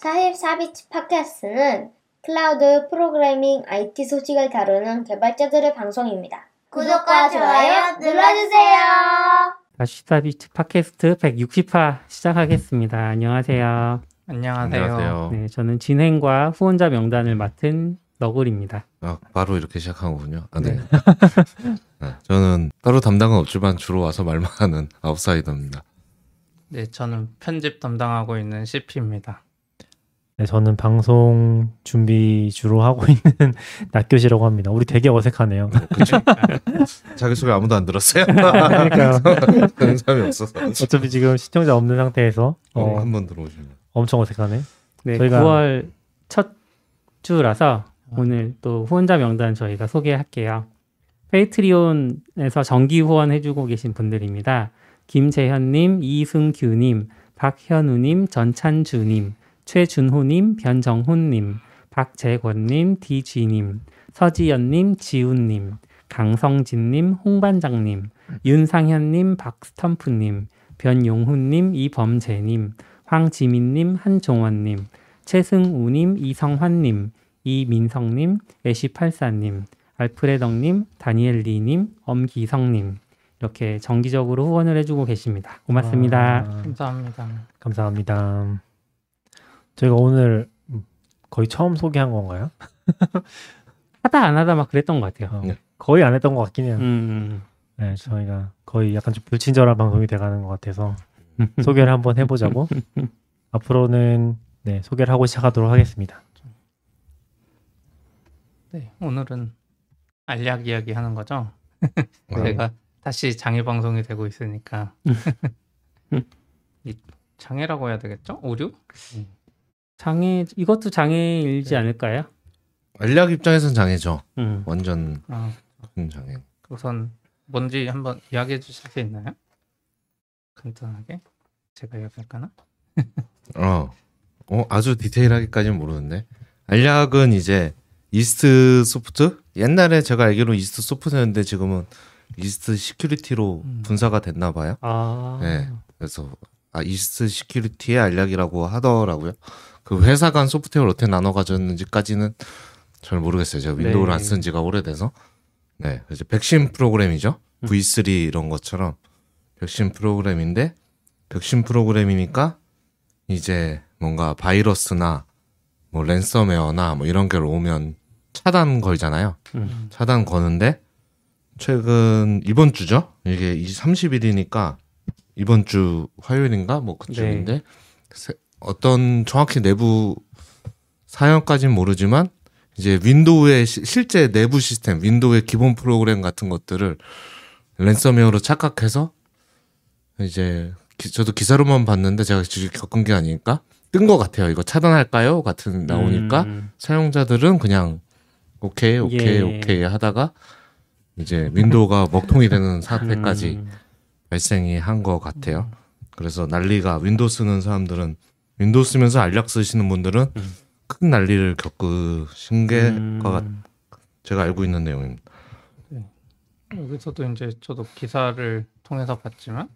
44비치 팟캐스트는 클라우드 프로그래밍 IT 소식을 다루는 개발자들의 방송입니다. 구독과 좋아요 눌러주세요. 44비치 팟캐스트 160화 시작하겠습니다. 안녕하세요. 안녕하세요. 안녕하세요. 네, 저는 진행과 후원자 명단을 맡은 너굴입니다. 아, 바로 이렇게 시작한 거군요. 아, 네. 네, 저는 따로 담당은 없지만 주로 와서 말만 하는 아웃사이더입니다. 네, 저는 편집 담당하고 있는 CP입니다. 네, 저는 방송 준비 주로 하고 있는 낙교시라고 합니다. 우리 되게 어색하네요. 그치? 자기소개 아무도 안 들었어요? 그러니까요. 그런 사람이 없어서. 어차피 지금 시청자 없는 상태에서 어, 어, 한번 들어오시면. 엄청 어색하네. 네, 저희가- 9월 첫 주라서 오늘 또 후원자 명단 저희가 소개할게요. 페이트리온에서 정기 후원 해주고 계신 분들입니다. 김재현님, 이승규님, 박현우님, 전찬주님, 최준호님, 변정훈님, 박재권님, 디쥐님, 서지연님, 지훈님, 강성진님, 홍반장님, 윤상현님, 박스텀프님, 변용훈님, 이범재님, 황지민님, 한종원님, 최승우님, 이성환님, 이민성님, 애쉬팔사님, 알프레덕님, 다니엘리님, 엄기성님 이렇게 정기적으로 후원을 해주고 계십니다. 고맙습니다. 아, 감사합니다. 감사합니다. 저희가 오늘 거의 처음 소개한 건가요? 하다 안 하다 막 그랬던 것 같아요. 어, 네. 거의 안 했던 것 같긴 해요. 음, 네, 저희가 거의 약간 좀 불친절한 방송이 돼가는 것 같아서 소개를 한번 해보자고. 앞으로는 네, 소개를 하고 시작하도록 하겠습니다. 네, 오늘은 알약 이야기 하는 거죠. 아, 제가 다시 장애 방송이 되고 있으니까 이 장애라고 해야 되겠죠? 오류? 장애 이것도 장애일지 네. 않을까요? 알약 입장에선 장애죠. 음. 완전 아, 큰 장애. 우선 뭔지 한번 이야기해 주실 수 있나요? 간단하게 제가 이야기할까나? 어, 어 아주 디테일하게까지는 모르는데 알약은 이제 이스트 소프트 옛날에 제가 알기로 이스트 소프트였는데 지금은 이스트 시큐리티로 음. 분사가 됐나 봐요. 아, 네. 그래서 아 이스트 시큐리티의 알약이라고 하더라고요. 그 회사 간 소프트웨어를 어떻게 나눠 가졌는지까지는 잘 모르겠어요. 제가 윈도우를 네. 안쓴 지가 오래돼서. 네. 이제 백신 프로그램이죠. 음. V3 이런 것처럼 백신 프로그램인데 백신 프로그램이니까 이제 뭔가 바이러스나 뭐 랜섬웨어나 뭐 이런 게 오면 차단 걸잖아요. 음. 차단 거는데 최근 이번 주죠. 이게 30일이니까 이번 주 화요일인가 뭐 그쯤인데 세- 어떤 정확히 내부 사연까지는 모르지만 이제 윈도우의 시- 실제 내부 시스템, 윈도우의 기본 프로그램 같은 것들을 랜섬웨어로 착각해서 이제 기- 저도 기사로만 봤는데 제가 직접 겪은 게 아니니까 뜬 것 같아요. 이거 차단할까요? 같은 나오니까 음. 사용자들은 그냥 오케이 오케이 예. 오케이 하다가 이제 윈도우가 먹통이 되는 사태까지 음. 발생이 한 것 같아요. 그래서 난리가 윈도우 쓰는 사람들은 윈도우 쓰면서 알약 쓰시는 분들은 음. 큰 난리를 겪으신 게 음. 제가 알고 있는 내용입니다. 여기서도 이제 저도 기사를 통해서 봤지만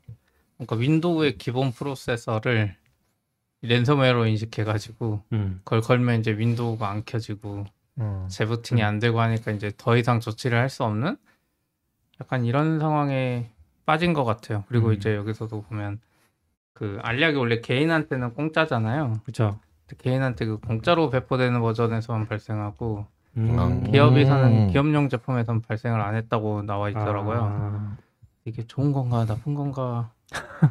그러니까 윈도우의 기본 프로세서를 랜섬웨어로 인식해가지고 음. 그걸 걸면 이제 윈도우가 안 켜지고 어, 재부팅이 안 되고 하니까 이제 더 이상 조치를 할 수 없는 약간 이런 상황에 빠진 것 같아요. 그리고 음. 이제 여기서도 보면 그 알약이 원래 개인한테는 공짜잖아요. 그렇죠. 개인한테 그 공짜로 배포되는 버전에서만 발생하고 음. 기업이 음. 사는 기업용 제품에서는 발생을 안 했다고 나와 있더라고요. 아. 이게 좋은 건가 나쁜 건가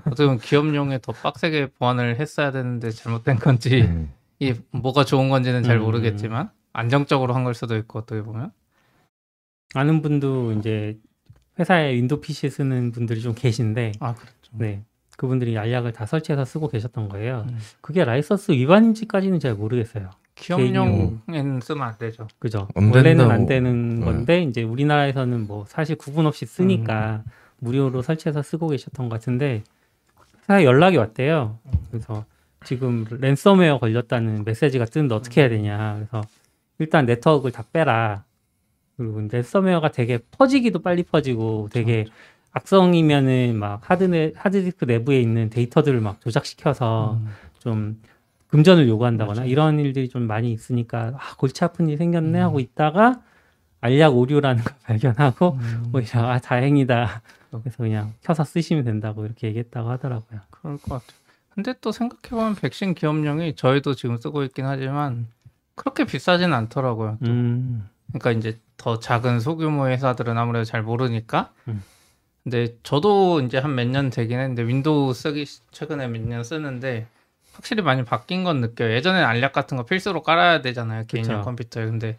어떻게 보면 기업용에 더 빡세게 보안을 했어야 되는데 잘못된 건지 음. 이 뭐가 좋은 건지는 잘 음. 모르겠지만 안정적으로 한 걸 수도 있고 어떻게 보면 아는 분도 이제 회사에 윈도우 PC 쓰는 분들이 좀 계신데 아 그렇죠. 네. 그분들이 알약을 다 설치해서 쓰고 계셨던 거예요. 음. 그게 라이선스 위반인지까지는 잘 모르겠어요. 기업용에는 쓰면 안 되죠. 그죠? 안 원래는 된다고. 안 되는 네. 건데 이제 우리나라에서는 뭐 사실 구분 없이 쓰니까 무료로 설치해서 쓰고 계셨던 것 같은데 회사에 연락이 왔대요. 그래서 지금 랜섬웨어 걸렸다는 메시지가 뜨는데 어떻게 해야 되냐. 그래서 일단 네트워크를 다 빼라. 그리고 랜섬웨어가 되게 퍼지기도 빨리 퍼지고 되게 악성이면은 막 하드네, 하드디스크 내부에 있는 데이터들을 막 조작시켜서 음. 좀 금전을 요구한다거나 맞아요. 이런 일들이 좀 많이 있으니까 아, 골치 아픈 일이 생겼네 음. 하고 있다가 알약 오류라는 걸 발견하고 음, 오히려 아 다행이다. 그래서 그냥 켜서 쓰시면 된다고 이렇게 얘기했다고 하더라고요. 그럴 것 같아요. 근데 또 생각해보면 백신 기업령이 저희도 지금 쓰고 있긴 하지만 그렇게 비싸진 않더라고요. 또. 음. 그러니까 이제 더 작은 소규모 회사들은 아무래도 잘 모르니까. 음. 근데 저도 이제 한 몇 년 되긴 했는데 윈도우 쓰기 시- 최근에 몇 년 쓰는데 확실히 많이 바뀐 건 느껴요. 예전에는 알약 같은 거 필수로 깔아야 되잖아요. 개인용 그쵸. 컴퓨터에. 근데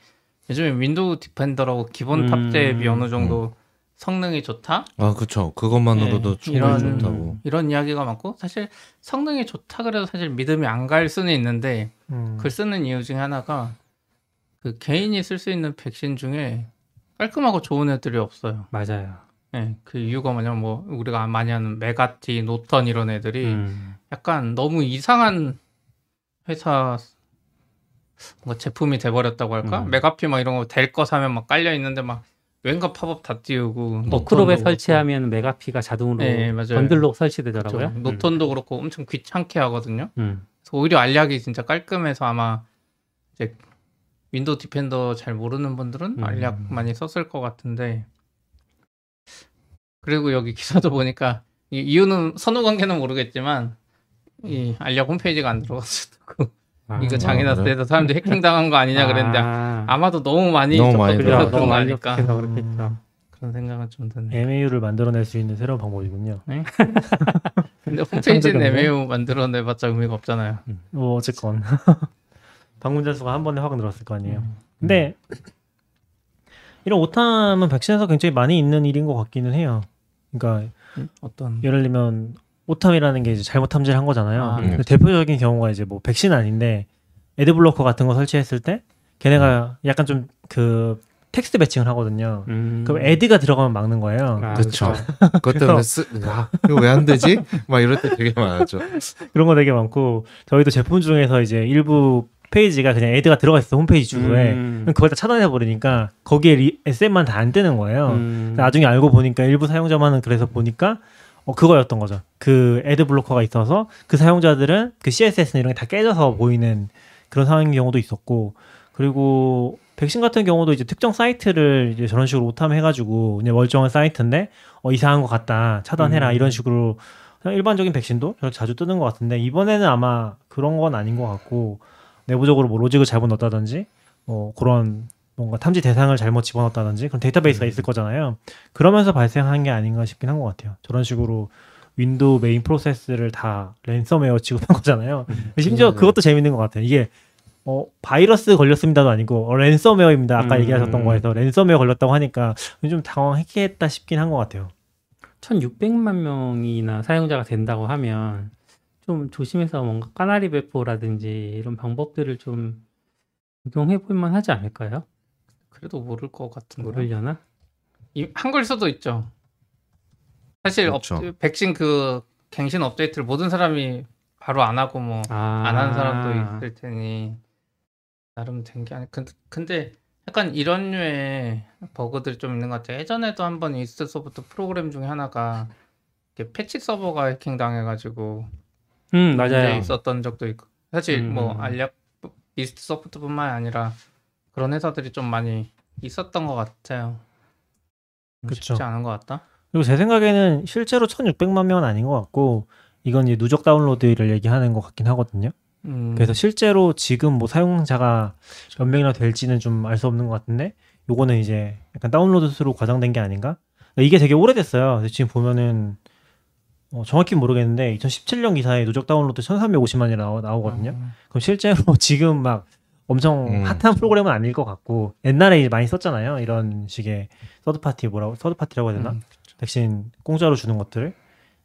요즘에 윈도우 디펜더라고 기본 음. 탑 대비 어느 정도 성능이 좋다? 아 그쵸 그것만으로도 네, 충분히 이런- 좋다고 이런 이야기가 많고 사실 성능이 좋다 그래도 사실 믿음이 안 갈 수는 있는데 음. 그걸 쓰는 이유 중에 하나가 그 개인이 쓸 수 있는 백신 중에 깔끔하고 좋은 애들이 없어요. 맞아요. 네, 그 이유가 뭐냐면 뭐 우리가 많이 하는 맥아피, 노턴 이런 애들이 음. 약간 너무 이상한 회사 뭔가 제품이 돼버렸다고 할까? 음. 맥아피 막 이런 거 델 거 사면 막 깔려 있는데 막 뭔가 팝업 다 띄우고 뭐 크롬에 노턴도 설치하면 맥아피가 자동으로 네, 맞아요. 번들로 설치되더라고요. 그렇죠. 노턴도 그렇고 엄청 귀찮게 하거든요. 음. 그래서 오히려 알약이 진짜 깔끔해서 아마 이제 윈도우 디펜더 잘 모르는 분들은 음. 알약 많이 썼을 것 같은데 그리고 여기 기사도 보니까 이 이유는 선후 관계는 모르겠지만 이 알약 홈페이지가 안 들어갔었다고 아, 이거 장애났을 그래요? 때도 사람들이 해킹 당한 거 아니냐 그랬는데 아, 아마도 너무 많이 너무 많이 들어가서 그런 거 아닐까 그렇겠죠. 그런 생각은 좀 드네. MAU를 만들어낼 수 있는 새로운 방법이군요. 근데 홈페이지는. MAU 만들어내봤자 의미가 없잖아요. 뭐 어쨌건 방문자 수가 한 번에 확 늘었을 거 아니에요. 음. 근데 이런 오탐은 백신에서 굉장히 많이 있는 일인 것 같기는 해요. 그러니까 음, 어떤 예를 들면 오탐이라는 게 이제 잘못 탐지를 한 거잖아요. 아, 근데 네. 대표적인 경우가 이제 뭐 백신 아닌데 애드블로커 같은 거 설치했을 때 걔네가 약간 좀 그 텍스트 배칭을 하거든요. 음. 그럼 애드가 들어가면 막는 거예요. 아, 그쵸 그렇죠. 그것 때문에 쓰, 야 이거 왜 안 되지 막 이럴 때 되게 많았죠 그런 거 되게 많고 저희도 제품 중에서 이제 일부 페이지가 그냥 ad가 들어가 있어 홈페이지 주소에 음. 그걸 다 차단해 버리니까 거기에 리, SM만 다 안 뜨는 거예요. 음. 나중에 알고 보니까 일부 사용자만은 그래서 보니까 어 그거였던 거죠. 그 ad blocker가 있어서 그 사용자들은 그 CSS나 이런 게 다 깨져서 보이는 그런 상황인 경우도 있었고 그리고 백신 같은 경우도 이제 특정 사이트를 이제 저런 식으로 오탐해가지고 그냥 멀쩡한 사이트인데 어 이상한 것 같다 차단해라 음. 이런 식으로 그냥 일반적인 백신도 자주 뜨는 것 같은데 이번에는 아마 그런 건 아닌 것 같고 내부적으로 뭐 로직을 잘못 넣었다든지 뭐 그런 뭔가 탐지 대상을 잘못 집어넣었다든지 그런 데이터베이스가 있을 거잖아요. 그러면서 발생한 게 아닌가 싶긴 한 것 같아요. 저런 식으로 윈도우 메인 프로세스를 다 랜섬웨어 취급한 거잖아요. 심지어 음. 그것도 재밌는 것 같아요. 이게 어, 바이러스 걸렸습니다도 아니고 어, 랜섬웨어입니다. 아까 음. 얘기하셨던 거에서 랜섬웨어 걸렸다고 하니까 좀 당황했겠다 싶긴 한 것 같아요. 1,600만 명이나 사용자가 된다고 하면 좀 조심해서 뭔가 canary 배포라든지 이런 방법들을 좀 적용해 볼 만 하지 않을까요? 그래도 모를 것 같은데. 모르려나? 이 한글 수도 있죠. 사실 업, 그렇죠. 백신 그 갱신 업데이트를 모든 사람이 바로 안 하고 뭐안 아. 하는 사람도 있을 테니 나름 된 게 아니. 근데, 근데 약간 이런 류의 버그들이 좀 있는 것 같아요. 예전에도 한번 이스트 소프트 프로그램 중에 하나가 이렇게 패치 서버가 해킹 당해가지고 음, 문제 맞아요. 있었던 적도 있고 사실 음. 뭐 알약 이스트 소프트뿐만 아니라 그런 회사들이 좀 많이 있었던 것 같아요. 음, 그쵸. 쉽지 않은 것 같다. 그리고 제 생각에는 실제로 1,600만 명은 아닌 것 같고 이건 이제 누적 다운로드를 얘기하는 것 같긴 하거든요. 음, 그래서 실제로 지금 뭐 사용자가 몇 명이나 될지는 좀 알 수 없는 것 같은데 요거는 이제 약간 다운로드 수로 과장된 게 아닌가? 이게 되게 오래됐어요. 지금 보면은 어, 정확히 모르겠는데 2017년 기사에 누적 다운로드 1,350만이 나오, 나오거든요. 음, 그럼 실제로 지금 막 엄청 음. 핫한 프로그램은 아닐 것 같고 옛날에 많이 썼잖아요. 이런 식의 third party 뭐라고 third party라고 해야 되나? 음, 백신 공짜로 주는 것들을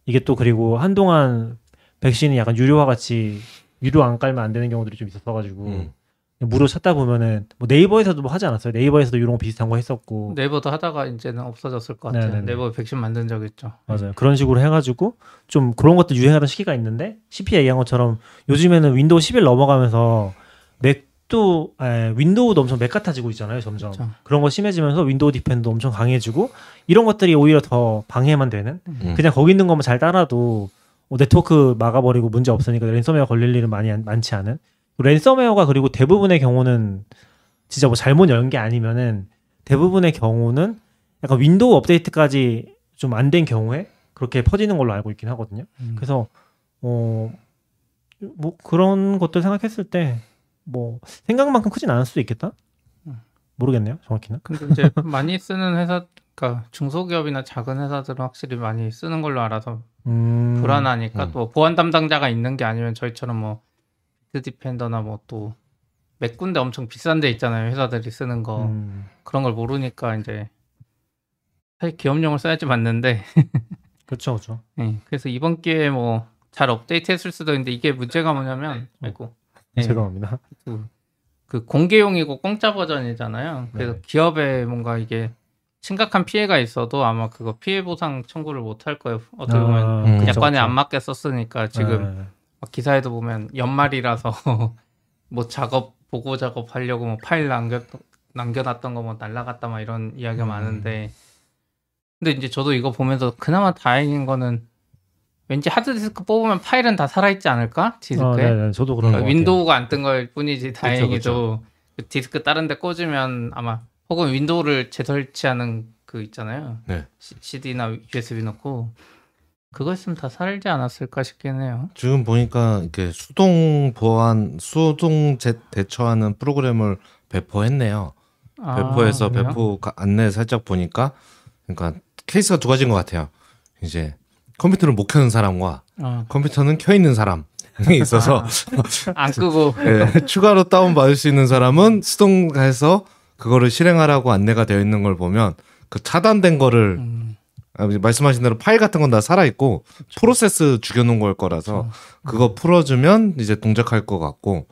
이게 또 그리고 한동안 백신이 약간 유료화 같이 유료 안 깔면 안 되는 경우들이 좀 있었어가지고 음. 무료 찾다 보면은 뭐 네이버에서도 뭐 하지 않았어요? 네이버에서도 이런 거 비슷한 거 했었고 네이버도 하다가 이제는 없어졌을 것 같아요. 네네네. 네이버 백신 만든 적 있죠. 맞아요. 그런 식으로 해가지고 좀 그런 것도 유행하던 시기가 있는데 CP 얘기한 것처럼 요즘에는 윈도우 11 넘어가면서 맥도 에, 윈도우도 엄청 맥 같아지고 있잖아요. 점점 그렇죠. 그런 거 심해지면서 윈도우 디펜도 엄청 강해지고 이런 것들이 오히려 더 방해만 되는 음. 그냥 거기 있는 것만 잘 따라도 뭐 네트워크 막아버리고 문제 없으니까 랜섬웨어 걸릴 일은 많이 안- 많지 않은 랜섬웨어가 그리고 대부분의 경우는 진짜 뭐 잘못 연 게 아니면은 대부분의 경우는 약간 윈도우 업데이트까지 좀 안 된 경우에 그렇게 퍼지는 걸로 알고 있긴 하거든요. 음. 그래서 어 뭐 그런 것들 생각했을 때 뭐 생각만큼 크진 않을 수도 있겠다. 음. 모르겠네요, 정확히는. 근데 이제 많이 쓰는 회사, 그러니까 중소기업이나 작은 회사들은 확실히 많이 쓰는 걸로 알아서 음, 불안하니까 음. 또 보안 담당자가 있는 게 아니면 저희처럼 뭐 비트 디펜더나 뭐 또 몇 군데 엄청 비싼 데 있잖아요 회사들이 쓰는 거 음, 그런 걸 모르니까 이제 사실 기업용을 써야지 맞는데 그렇죠, 그렇죠. 예, 그래서 이번 기회에 뭐 잘 업데이트 했을 수도 있는데 이게 문제가 뭐냐면 아이고 예, 죄송합니다. 그, 그 공개용이고 공짜 버전이잖아요. 그래서 네. 기업에 뭔가 이게 심각한 피해가 있어도 아마 그거 피해 보상 청구를 못 할 거예요. 어떻게 보면 아, 음. 그쵸, 약관에 그쵸. 안 맞게 썼으니까 지금 네. 막 기사에도 보면 연말이라서 뭐 작업 보고 작업 하려고 뭐 파일 남겨 남겨놨던 거 뭐 날라갔다 막 이런 이야기가 음. 많은데. 근데 이제 저도 이거 보면서 그나마 다행인 거는 왠지 하드디스크 뽑으면 파일은 다 살아있지 않을까? 디스크에? 어, 네, 네, 저도 그런 거 그러니까 윈도우가 안 뜬 걸 뿐이지 다행히도 그 디스크 다른 데 꽂으면 아마 혹은 윈도우를 재설치하는 그 있잖아요. 네. CD나 USB 넣고 있으면 다 살지 않았을까 싶긴 해요. 지금 보니까 이렇게 수동 보안, 수동 제, 대처하는 프로그램을 배포했네요. 아, 배포해서 그래요? 배포 가- 안내 살짝 보니까 그러니까 케이스가 두 가지인 것 같아요. 이제 컴퓨터를 못 켜는 사람과 어, 컴퓨터는 켜 있는 사람 이 있어서 안 끄고 예, 추가로 다운 받을 수 있는 사람은 수동해서 그거를 실행하라고 안내가 되어 있는 걸 보면 그 차단된 거를 음, 아, 말씀하신 대로 파일 같은 건 다 살아 있고 프로세스 죽여놓은 걸 거라서 그거 풀어주면 이제 동작할 것 같고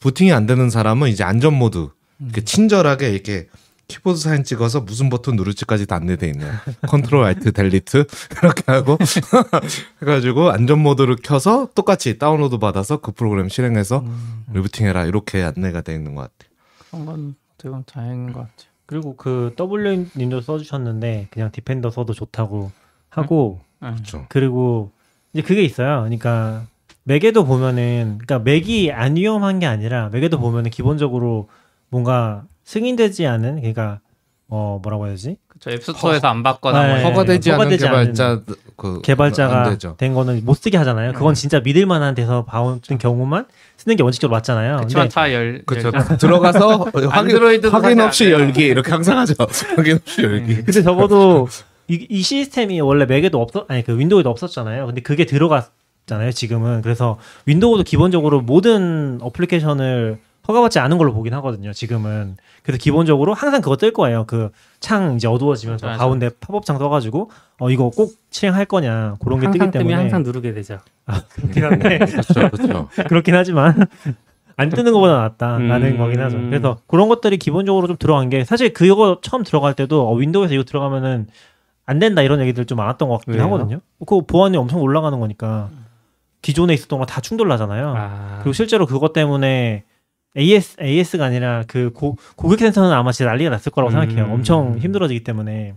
부팅이 안 되는 사람은 이제 안전 모드 이렇게 친절하게 이렇게 키보드 사진 찍어서 무슨 버튼 누를지까지 다 안내돼 있네요. control alt delete 이렇게 하고 해가지고 안전 모드를 켜서 똑같이 다운로드 받아서 그 프로그램 실행해서 음, 리부팅해라 이렇게 안내가 돼 있는 것 같아요. 그런 건 보면 다행인 것 같아요. 그리고 그 W님도 써주셨는데 그냥 디펜더 써도 좋다고 하고 음. 그렇죠. 그리고 이제 그게 있어요. 그러니까 맥에도 보면은 그러니까 맥이 안 위험한 게 아니라 맥에도 보면은 기본적으로 뭔가 승인되지 않은 그러니까 어 뭐라고 해야 되지 그쵸 앱스토어에서 안 받거나 뭐 네. 허가되지 않은 허가되지 개발자 그안 개발자가. 된 거는 못 쓰게 하잖아요. 그건 진짜 믿을 만한 데서 봐온 경우만 쓰는 게 원칙적으로 맞잖아요. 그치만 근데 다열 그렇죠. 들어가서 확인, 확인 없이. 열기 이렇게 항상 하죠. 확인 없이 열기. 근데 적어도 이, 이 시스템이 원래 맥에도 없었 아니 그 윈도우에도 없었잖아요. 근데 그게 들어갔잖아요. 지금은 그래서 윈도우도 기본적으로 모든 어플리케이션을 허가받지 않은 걸로 보긴 하거든요. 지금은 그래서 기본적으로 항상 그거 뜰 거예요. 그 창 이제 어두워지면서 맞아, 맞아. 가운데 팝업창 떠가지고 어 이거 꼭 실행할 거냐 그런 게 뜨기 때문에 항상 누르게 되죠. 그렇긴 한데 그렇죠. 그렇죠. 그렇긴 하지만 안 뜨는 것보다 낫다라는 음. 거긴 하죠. 그래서 그런 것들이 기본적으로 좀 들어간 게 사실 그거 처음 들어갈 때도 어, 윈도우에서 이거 들어가면은 안 된다 이런 얘기들 좀 많았던 것 같긴 왜요? 하거든요. 그 보안이 엄청 올라가는 거니까 기존에 있었던 거 다 충돌 나잖아요. 아, 그리고 실제로 그것 때문에 AS AS가 아니라 그 고, 고객 센서는 아마 진짜 난리가 났을 거라고 음. 생각해요. 엄청 힘들어지기 때문에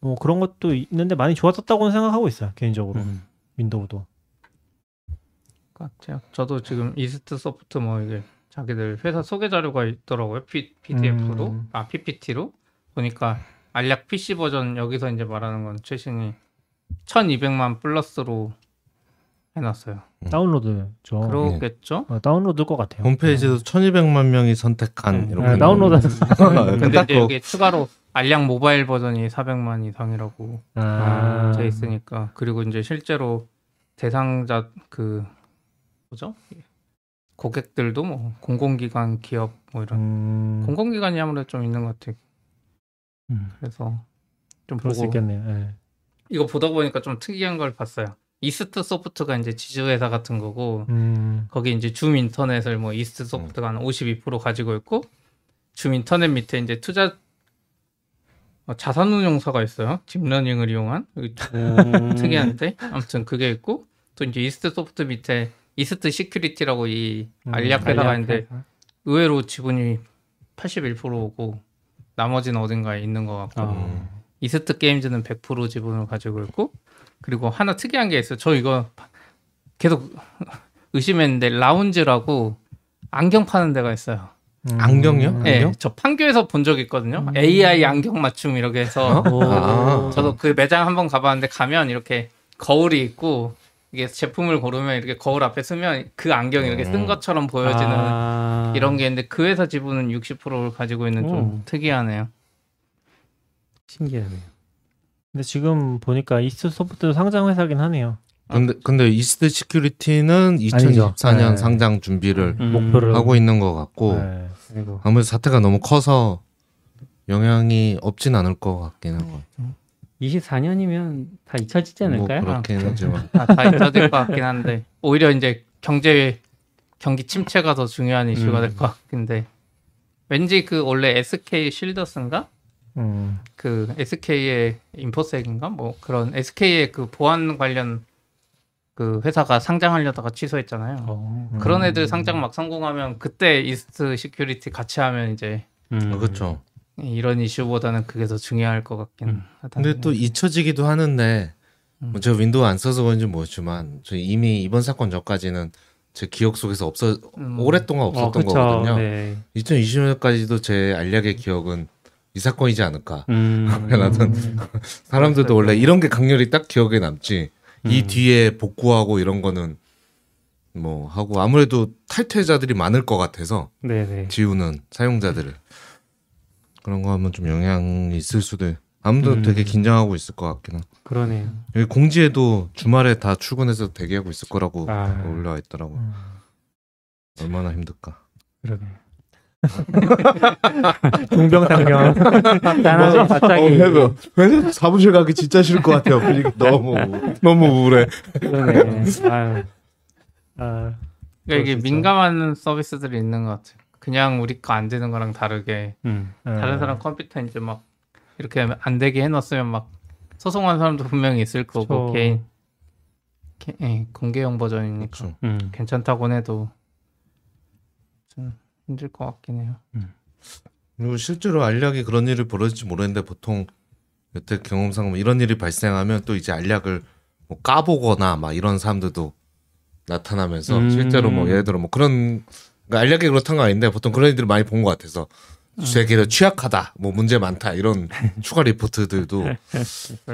뭐 그런 것도 있는데 많이 좋아졌다고는 생각하고 있어요 개인적으로 음. 윈도우도. 같아요. 저도 지금 이스트 소프트 뭐 이게 자기들 회사 소개 자료가 있더라고요. P, PDF로 음. 아 PPT로 보니까 알약 PC 버전 여기서 이제 말하는 건 최신이 1200만 플러스로 해놨어요. 다운로드죠. 그러겠죠? 어, 다운로드일 것 같아요. 홈페이지도 1200만 명이 선택한 네. 이렇게 네, 다운로드. 근데 딱 이제 그 여기 추가로 알약 모바일 버전이 400만 이상이라고 아, 돼 있으니까 그리고 이제 실제로 대상자 그 뭐죠? 고객들도 뭐 공공기관 기업 뭐 이런 음, 공공기관이 아무래도 좀 있는 것 같아요. 음, 그래서 좀 그럴 수 보고 있겠네요. 예. 이거 보다 보니까 좀 특이한 걸 봤어요. 이스트 소프트가 이제 지주회사 같은 거고 음, 거기 이제 줌 인터넷을 뭐 이스트 소프트가 한52% 가지고 있고 줌 인터넷 밑에 이제 투자 어, 자산운용사가 있어요. 딥러닝을 이용한 음. 특이한데 아무튼 그게 있고 또 이제 이스트 소프트 밑에 이스트 시큐리티라고 이 음, 알약 회사가 있는데. 의외로 지분이 81%고 나머지는 어딘가에 있는 것 같고 어. 이스트 게임즈는 100% 지분을 가지고 있고 그리고 하나 특이한 게 있어요. 저 이거 계속 의심했는데 라운지라고 안경 파는 데가 있어요. 음. 안경이요? 음. 네, 저 판교에서 본 적 있거든요. AI 안경 맞춤 이렇게 해서 오. 아. 저도 그 매장 한번 가봤는데 가면 이렇게 거울이 있고 이게 제품을 고르면 이렇게 거울 앞에 쓰면 그 안경 이렇게 쓴 음. 것처럼 보여지는 아. 이런 게 있는데 그 회사 지분은 60%를 가지고 있는 좀 오. 특이하네요. 신기하네요. 근데 지금 보니까 이스트 소프트 상장 회사긴 하네요. 근데 근데 이스트 시큐리티는 아니죠. 2024년 네. 상장 준비를 음. 목표를 하고 있는 것 같고 네. 아무래도 사태가 너무 커서 영향이 없진 않을 것 같긴 한것 같아요. 24년이면 다 잊혀지지 뭐 않을까요? 그렇긴 하지만 다, 다 잊어질 것 같긴 한데 오히려 이제 경제 경기 침체가 더 중요한 이슈가 음. 될것 같은데 왠지 그 원래 SK 실더스인가 음. 그 SK의 인포섹인가 뭐 그런 SK의 그 보안 관련 그 회사가 상장하려다가 취소했잖아요. 어. 그런 애들 상장 막 성공하면 그때 이스트 시큐리티 같이 하면 이제 음. 그렇죠. 이런 이슈보다는 그게 더 중요할 것 같긴 음. 하다. 근데 또 잊혀지기도 하는데 음. 뭐 제가 윈도우 안 써서 그런지 모르지만 저 이미 이번 사건 전까지는 제 기억 속에서 없어 음. 오랫동안 어, 없었던 그쵸. 거거든요. 네. 2020년까지도 제 알약의 기억은 이 사건이지 않을까. 음. 나는 사람들도 원래 이런 게 강렬히 딱 기억에 남지. 이 음. 뒤에 복구하고 이런 거는 뭐 하고 아무래도 탈퇴자들이 많을 것 같아서 네네. 지우는 사용자들을 그런 거 하면 좀 영향이 있을 수도 있- 아무도 음. 되게 긴장하고 있을 것 같긴 한. 그러네요. 여기 공지에도 주말에 다 출근해서 대기하고 있을 거라고 아. 올라와 있더라고. 음. 얼마나 힘들까. 그러네. 동병상련. 짠하죠? 갑자기. 왜냐면 사무실 가기 진짜 싫을 것 같아요. 너무 너무 우울해. 그러네. 아유. 아, 그러니까 이게. 민감한 서비스들이 있는 것 같아요. 그냥 우리 거 안 되는 거랑 다르게 음. 다른 사람 컴퓨터 이제 막 이렇게 안 되게 해놨으면 막 소송한 사람도 분명히 있을 거고 그쵸. 개인 개- 예, 공개형 버전이니까 그렇죠. 음. 괜찮다고 해도 좀 힘들 것 같긴 해요. 그리고 실제로 알약이 그런 일이 벌어질지 모르겠는데 보통 여태 경험상 뭐 이런 일이 발생하면 또 이제 알약을 뭐 까보거나 막 이런 사람들도 나타나면서 음. 실제로 뭐 예를 들어 뭐 그런 그러니까 알약이 그렇다는 건 아닌데 보통 그런 일들을 많이 본 것 같아서 되게 취약하다 뭐 문제 많다 이런 추가 리포트들도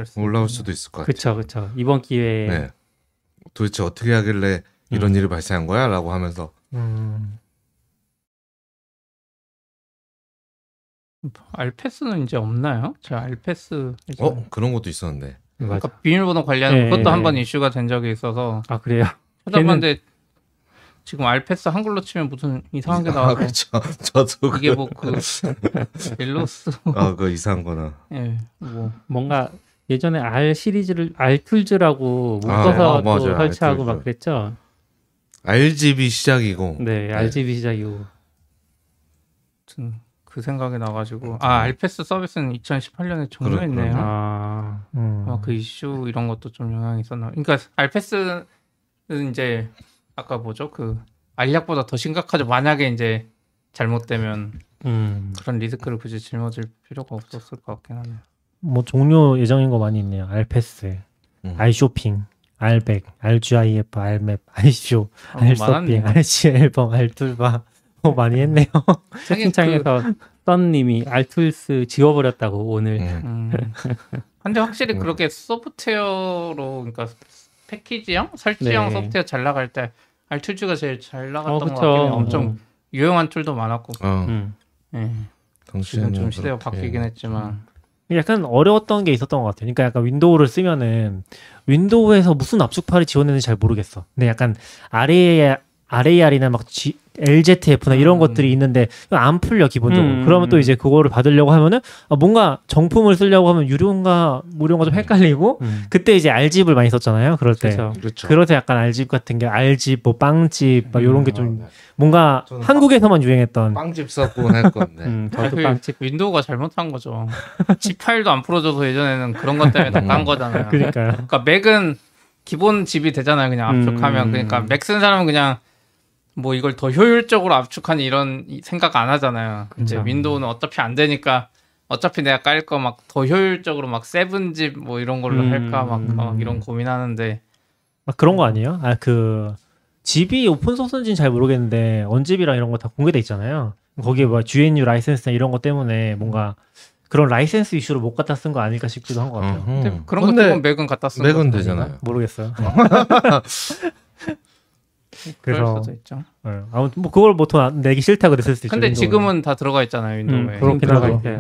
수 올라올 수도 있을 것 같아요. 그쵸, 그쵸. 이번 기회에. 네. 도대체 어떻게 하길래 이런 일이 발생한 거야라고 하면서 음. 알패스는 이제 없나요? 저 알패스 이제 어 그런 것도 있었는데 맞아. 그러니까 비밀번호 관련 네, 그것도 네, 한번 네. 이슈가 된 적이 있어서 아, 그래요? 찾아봤는데 지금 알패스 한글로 치면 무슨 이상한 게 아, 나와서 그렇죠. 저도 이게 뭐그 일로스 아 그 이상한 거나 예, 뭐 뭔가 예전에 알 시리즈를 알툴즈라고 아, 묶어서 아, 또 맞아요. 설치하고 알 막 툴즈. 그랬죠. 알집이 시작이고 네, 알집이 시작이고. 아무튼 그 생각이 나가지고 아 알패스 서비스는 2018년에 종료했네요. 아, 음. 아, 그 이슈 이런 것도 좀 영향이 있었나. 그러니까 알패스는 이제 아까 뭐죠 그 알약보다 더 심각하죠. 만약에 이제 잘못되면 음. 그런 리스크를 굳이 짊어질 필요가 없었을 것 같긴 하네요. 뭐 종료 예정인 거 많이 있네요. 알패스, 음. 알쇼핑, 알백, 알GIF, 알맵, 알쇼, 아, 알서핑. 알시 앨범, 알툴바 뭐 많이 했네요. 채팅창에서 썬님이 알툴스 지워버렸다고 오늘. 음. 음. 근데 확실히 음. 그렇게 소프트웨어로 그러니까 패키지형 설치형 네. 소프트웨어 잘 나갈 때 알툴즈가 제일 잘 나갔던 어, 것. 같긴 해요. 엄청 유용한 툴도 많았고 어, 음. 예. 당시에는 지금 좀 시대가 그렇게. 바뀌긴 했지만 약간 어려웠던 게 있었던 것 같아요. 그러니까 약간 윈도우를 쓰면은 윈도우에서 무슨 압축파일이 지원되는지 잘 모르겠어. 근데 약간 RA, RAR이나 막 G, LZF나 이런 음. 것들이 있는데 안 풀려 기본적으로. 음. 그러면 또 이제 그거를 받으려고 하면은 아, 뭔가 정품을 쓰려고 하면 유료인가 무료인가 좀 헷갈리고 음. 그때 이제 알집을 많이 썼잖아요. 그럴 때. 그렇죠. 그렇죠. 그래서 약간 알집 같은 게 알집, 뭐 빵집, 막 이런 게좀 아, 네. 뭔가 한국에서만 유행했던. 빵집 썼고 할 건데. 음, 아, 저도 그 빵집. 윈도우가 잘못한 거죠. zip 파일도 안 풀어줘서 예전에는 그런 것 때문에 다깐 거잖아요. 그러니까요. 그러니까 맥은 기본 zip이 되잖아요. 그냥 압축하면 음. 그러니까 맥 쓴 사람은 그냥 뭐 이걸 더 효율적으로 압축하니 이런 이- 생각 안 하잖아요. 이제 그쵸. 윈도우는 어차피 안 되니까 어차피 내가 깔 거 막 더 효율적으로 막 세븐집 뭐 이런 걸로 음. 할까 막 어, 이런 고민하는데 아, 그런 거 아니에요? 아 그 zip이 오픈 소스인지는 잘 모르겠는데 unzip이랑 이런 거 다 공개돼 있잖아요. 거기에 뭐 GNU 라이센스나 이런 것 때문에 뭔가 그런 라이센스 이슈로 못 갖다 쓴 거 아닐까 싶기도 한 것 같아요. 근데 음. 그런 거 근데 뜨면 맥은 갖다 쓴 맥은 거 되잖아요. 모르겠어요. 그럴 그래서 수도 있죠. 네. 아무튼 뭐 그걸 보통 내기 싫다고 됐을 수도 있죠. 근데 윈도우는. 지금은 다 들어가 있잖아요 윈도우에. 음, 그렇긴 들어가 하죠. 네.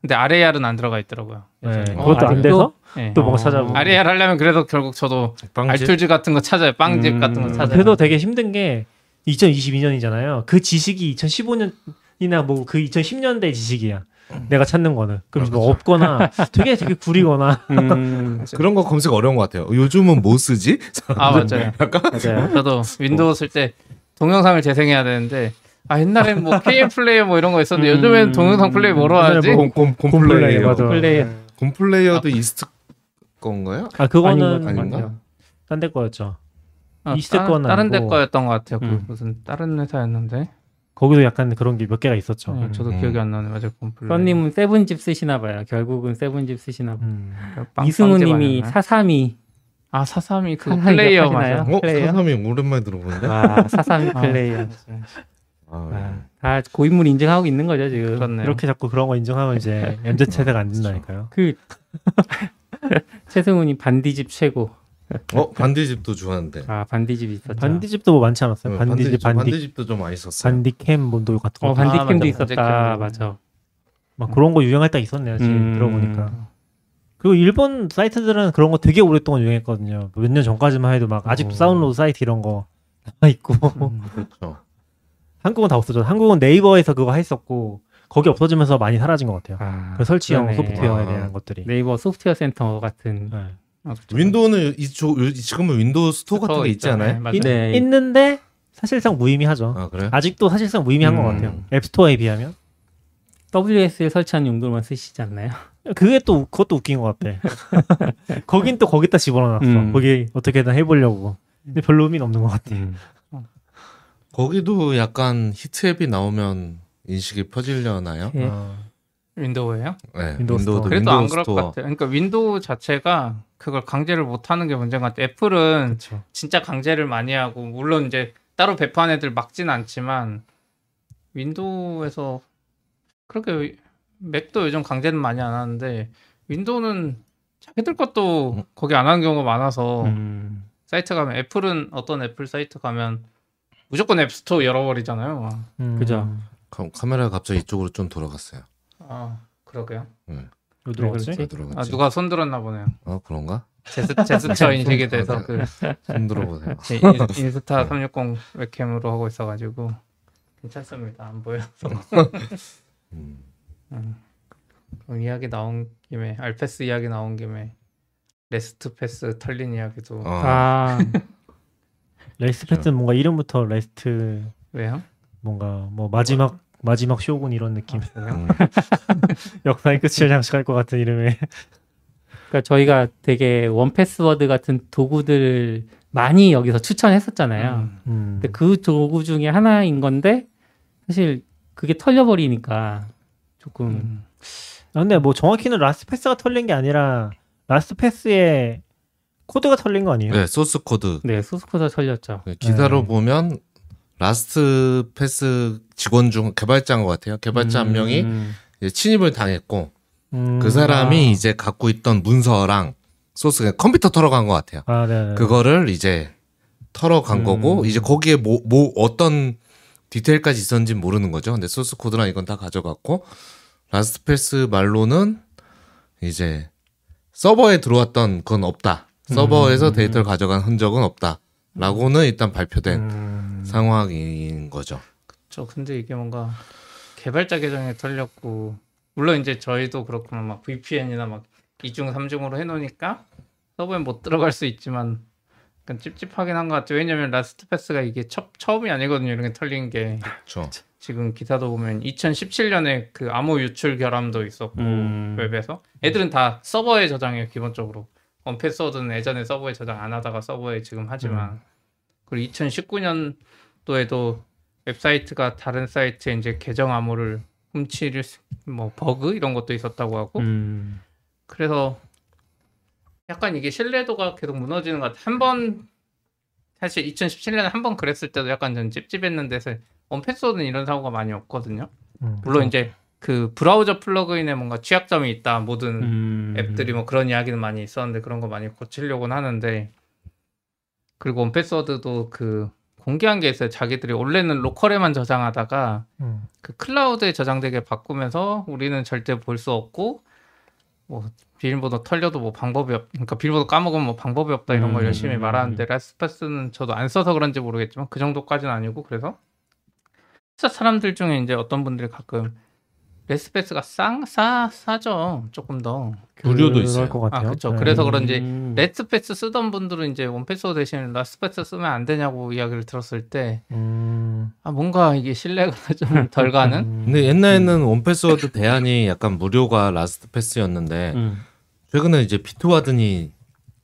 근데 RAR은 안 들어가 있더라고요. 네. 그것도 안 아직도? 돼서 네. 또 뭔가 어. 찾아보고. RAR 하려면 그래도 결국 저도 빵집? 알툴즈 같은 거 찾아요. 빵집 음. 같은 거 찾아요. 그래도 되게 힘든 게 2022년이잖아요. 그 지식이 2015년 이나 뭐 그 2010년대 지식이야. 내가 찾는 거는 그럼 뭐 없거나 되게 되게 구리거나 음, 그런 거 검색 어려운 것 같아요. 요즘은 뭐 쓰지? 아 맞아요. 맞아요. 저도 윈도우 쓸 때 동영상을 재생해야 되는데 아 옛날엔 뭐 KM 플레이어 뭐 이런 거 있었는데 음. 요즘엔 동영상 플레이 뭐로 하지? 뭐- 곰, 곰, 곰플레이어. 맞아. 플레이 곰플레이어도 이스트 건가요? 아 그거는 아닌 아닌가? 같아요. 딴데 거였죠. 아, 이스트 따- 건 다른 데 아니고. 거였던 것 같아요. 그 음. 무슨 다른 회사였는데 거기도 약간 그런 게 몇 개가 있었죠. 네, 저도 음. 기억이 안 나네. 맞아요. 써님은 세븐집 쓰시나 봐요. 결국은 세븐집 쓰시나 봐요. 음. 빵- 이승우님이? 사사미 아 사사미 그 플레이어? 맞아요. 어? 플레이어? 사사미 오랜만에 들어보는데? 와 사사미 아, 플레이어. 아, 아, 다 고인물 인증하고 있는 거죠 지금. 그렇네요. 이렇게 자꾸 그런 거 인정하면 이제 MZ 세대가 안 된다니까요. 그 최승훈이 반디집 최고. 어? 반디집도 좋아하는데. 아 반디집 있었죠. 반디집도 뭐 많지 않았어요? 네, 반디집, 반디, 반디집 도 좀 많이 썼어요. 반디캠 뭐도 같은 거. 어 반디캠도 아. 있었다. 맞아. 막 그런 거 유행할 때 있었네요. 지금 음. 들어보니까. 그리고 일본 사이트들은 그런 거 되게 오랫동안 유행했거든요. 몇 년 전까지만 해도 막 아직도 어. 다운로드 사이트 이런 거 남아 있고 그렇죠. 한국은 다 없어져. 한국은 네이버에서 그거 했었고 거기 없어지면서 많이 사라진 것 같아요. 아, 그 설치형 그러네. 소프트웨어에 아. 대한 것들이. 네이버 소프트웨어 센터 같은. 네. 아, 그쵸. 윈도우는 이쪽 요- 지금은 윈도우 스토어 같은 스토어 게 있지 않아요? 있잖아요. 맞아요. 있, 네. 있는데 사실상 무의미하죠. 아 그래? 아직도 사실상 무의미한 것 음. 같아요. 앱스토어에 비하면. WSL 설치한 용도로만 쓰시지 않나요? 그게 또 그것도 웃긴 것 같아. 거긴 또 거기다 집어넣었어. 음. 거기 어떻게든 해보려고. 근데 별로 의미는 없는 것 같아. 거기도 약간 히트 앱이 나오면 인식이 퍼지려나요? 예. 어. 윈도우예요? 네, 윈도우 그래도 윈도우 안 그럴 것 스토어. 같아요. 그러니까 윈도우 자체가 그걸 강제를 못 하는 게 문제인 것 같아요. 애플은 그렇죠. 진짜 강제를 많이 하고 물론 이제 따로 배포한 애들 막진 않지만 윈도우에서 그렇게 맥도 요즘 강제는 많이 안 하는데 윈도우는 자기들 것도 거기 안 하는 경우가 많아서 음. 사이트 가면 애플은 어떤 애플 사이트 가면 무조건 앱스토어 열어버리잖아요. 음. 그죠. 카, 카메라가 갑자기 이쪽으로 좀 돌아갔어요. 아 그러게요. 왜 들어갔지? 왜 돌아갔지? 아 누가 손 들었나 보네요. 어 그런가? 제스 제스처 인식이 돼서 그 손 들어보세요. 제 인- 인스타 360 웹캠으로 하고 있어가지고 괜찮습니다. 안 보여서. 음. 음. 그럼 이야기 나온 김에 알패스 이야기 나온 김에 라스트 패스 털린 이야기도 어, 아, 라스트 패스는 뭔가 이름부터 라스트 왜요? 뭔가 뭐 마지막 마지막 쇼군 이런 느낌. 왜요? 음. 역사의 끝을 장식할 것 같은 이름의. 그러니까 저희가 되게 원 패스워드 같은 도구들을 많이 여기서 추천했었잖아요. 음. 음. 근데 그 도구 중에 하나인 건데 사실 그게 털려버리니까 조금 음. 아, 근데 뭐 정확히는 LastPass가 털린 게 아니라 LastPass에 코드가 털린 거 아니에요? 네 소스 코드 네 소스 코드 털렸죠. 기사로 네. 보면 LastPass 직원 중 개발자인 것 같아요. 개발자 한 명이 음. 침입을 당했고 음. 그 사람이 아. 이제 갖고 있던 문서랑 소스 컴퓨터 털어간 것 같아요. 아, 네. 그거를 이제 털어간 음. 거고 이제 거기에 뭐, 뭐 어떤 디테일까지 있었는지 모르는 거죠. 근데 소스 코드랑 이건 다 가져갔고 LastPass 말로는 이제 서버에 들어왔던 건 없다. 서버에서 음. 데이터를 가져간 흔적은 없다 라고는 일단 발표된 음. 상황인 거죠. 저 근데 이게 뭔가 개발자 계정에 털렸고 물론 이제 저희도 그렇구나 막 VPN이나 막 2중 3중으로 해놓으니까 서버에 못 들어갈 수 있지만 약간 찝찝하긴 한 것 같아요. 왜냐면 LastPass가 이게 첫, 처음이 아니거든요. 이런 게 털린 게 그렇죠. 지금 기사도 보면 2017년에 그 암호 유출 결함도 있었고 음. 웹에서 애들은 다 서버에 저장해요 기본적으로 1Password는 예전에 서버에 저장 안 하다가 서버에 지금 하지만 그리고 2019년도에도 웹사이트가 다른 사이트에 이제 계정 암호를 훔칠 수- 뭐 버그 이런 것도 있었다고 하고 음. 그래서 약간 이게 신뢰도가 계속 무너지는 것 같아. 한번 사실 2017년에 한 번 그랬을 때도 약간 전 찝찝했는데 원패스워드는 이런 사고가 많이 없거든요. 음, 물론 그쵸. 이제 그 브라우저 플러그인에 뭔가 취약점이 있다 모든 음. 앱들이 뭐 그런 이야기는 많이 있었는데 그런 거 많이 고치려고는 하는데 그리고 원패스워드도 그 공개한 게 있어요. 자기들이 원래는 로컬에만 저장하다가 음. 그 클라우드에 저장되게 바꾸면서 우리는 절대 볼 수 없고 뭐 비밀번호 털려도 뭐 방법이 없 그러니까 비밀번호 까먹으면 뭐 방법이 없다 이런 걸 음. 열심히 말하는데 LastPass는 저도 안 써서 그런지 모르겠지만 그 정도까지는 아니고 그래서 회사 사람들 중에 이제 어떤 분들이 가끔 LastPass가 쌍 싸 싸죠 조금 더 무료도 그럴 있어요. 것 같아요. 아, 그쵸. 네. 그래서 그런지 음. LastPass 쓰던 분들은 이제 1Password 대신 LastPass 쓰면 안 되냐고 이야기를 들었을 때 음. 아, 뭔가 이게 신뢰가 좀 덜 가는 음. 근데 옛날에는 1Password 대안이 약간 무료가 LastPass였는데 음. 최근에 이제 Bitwarden이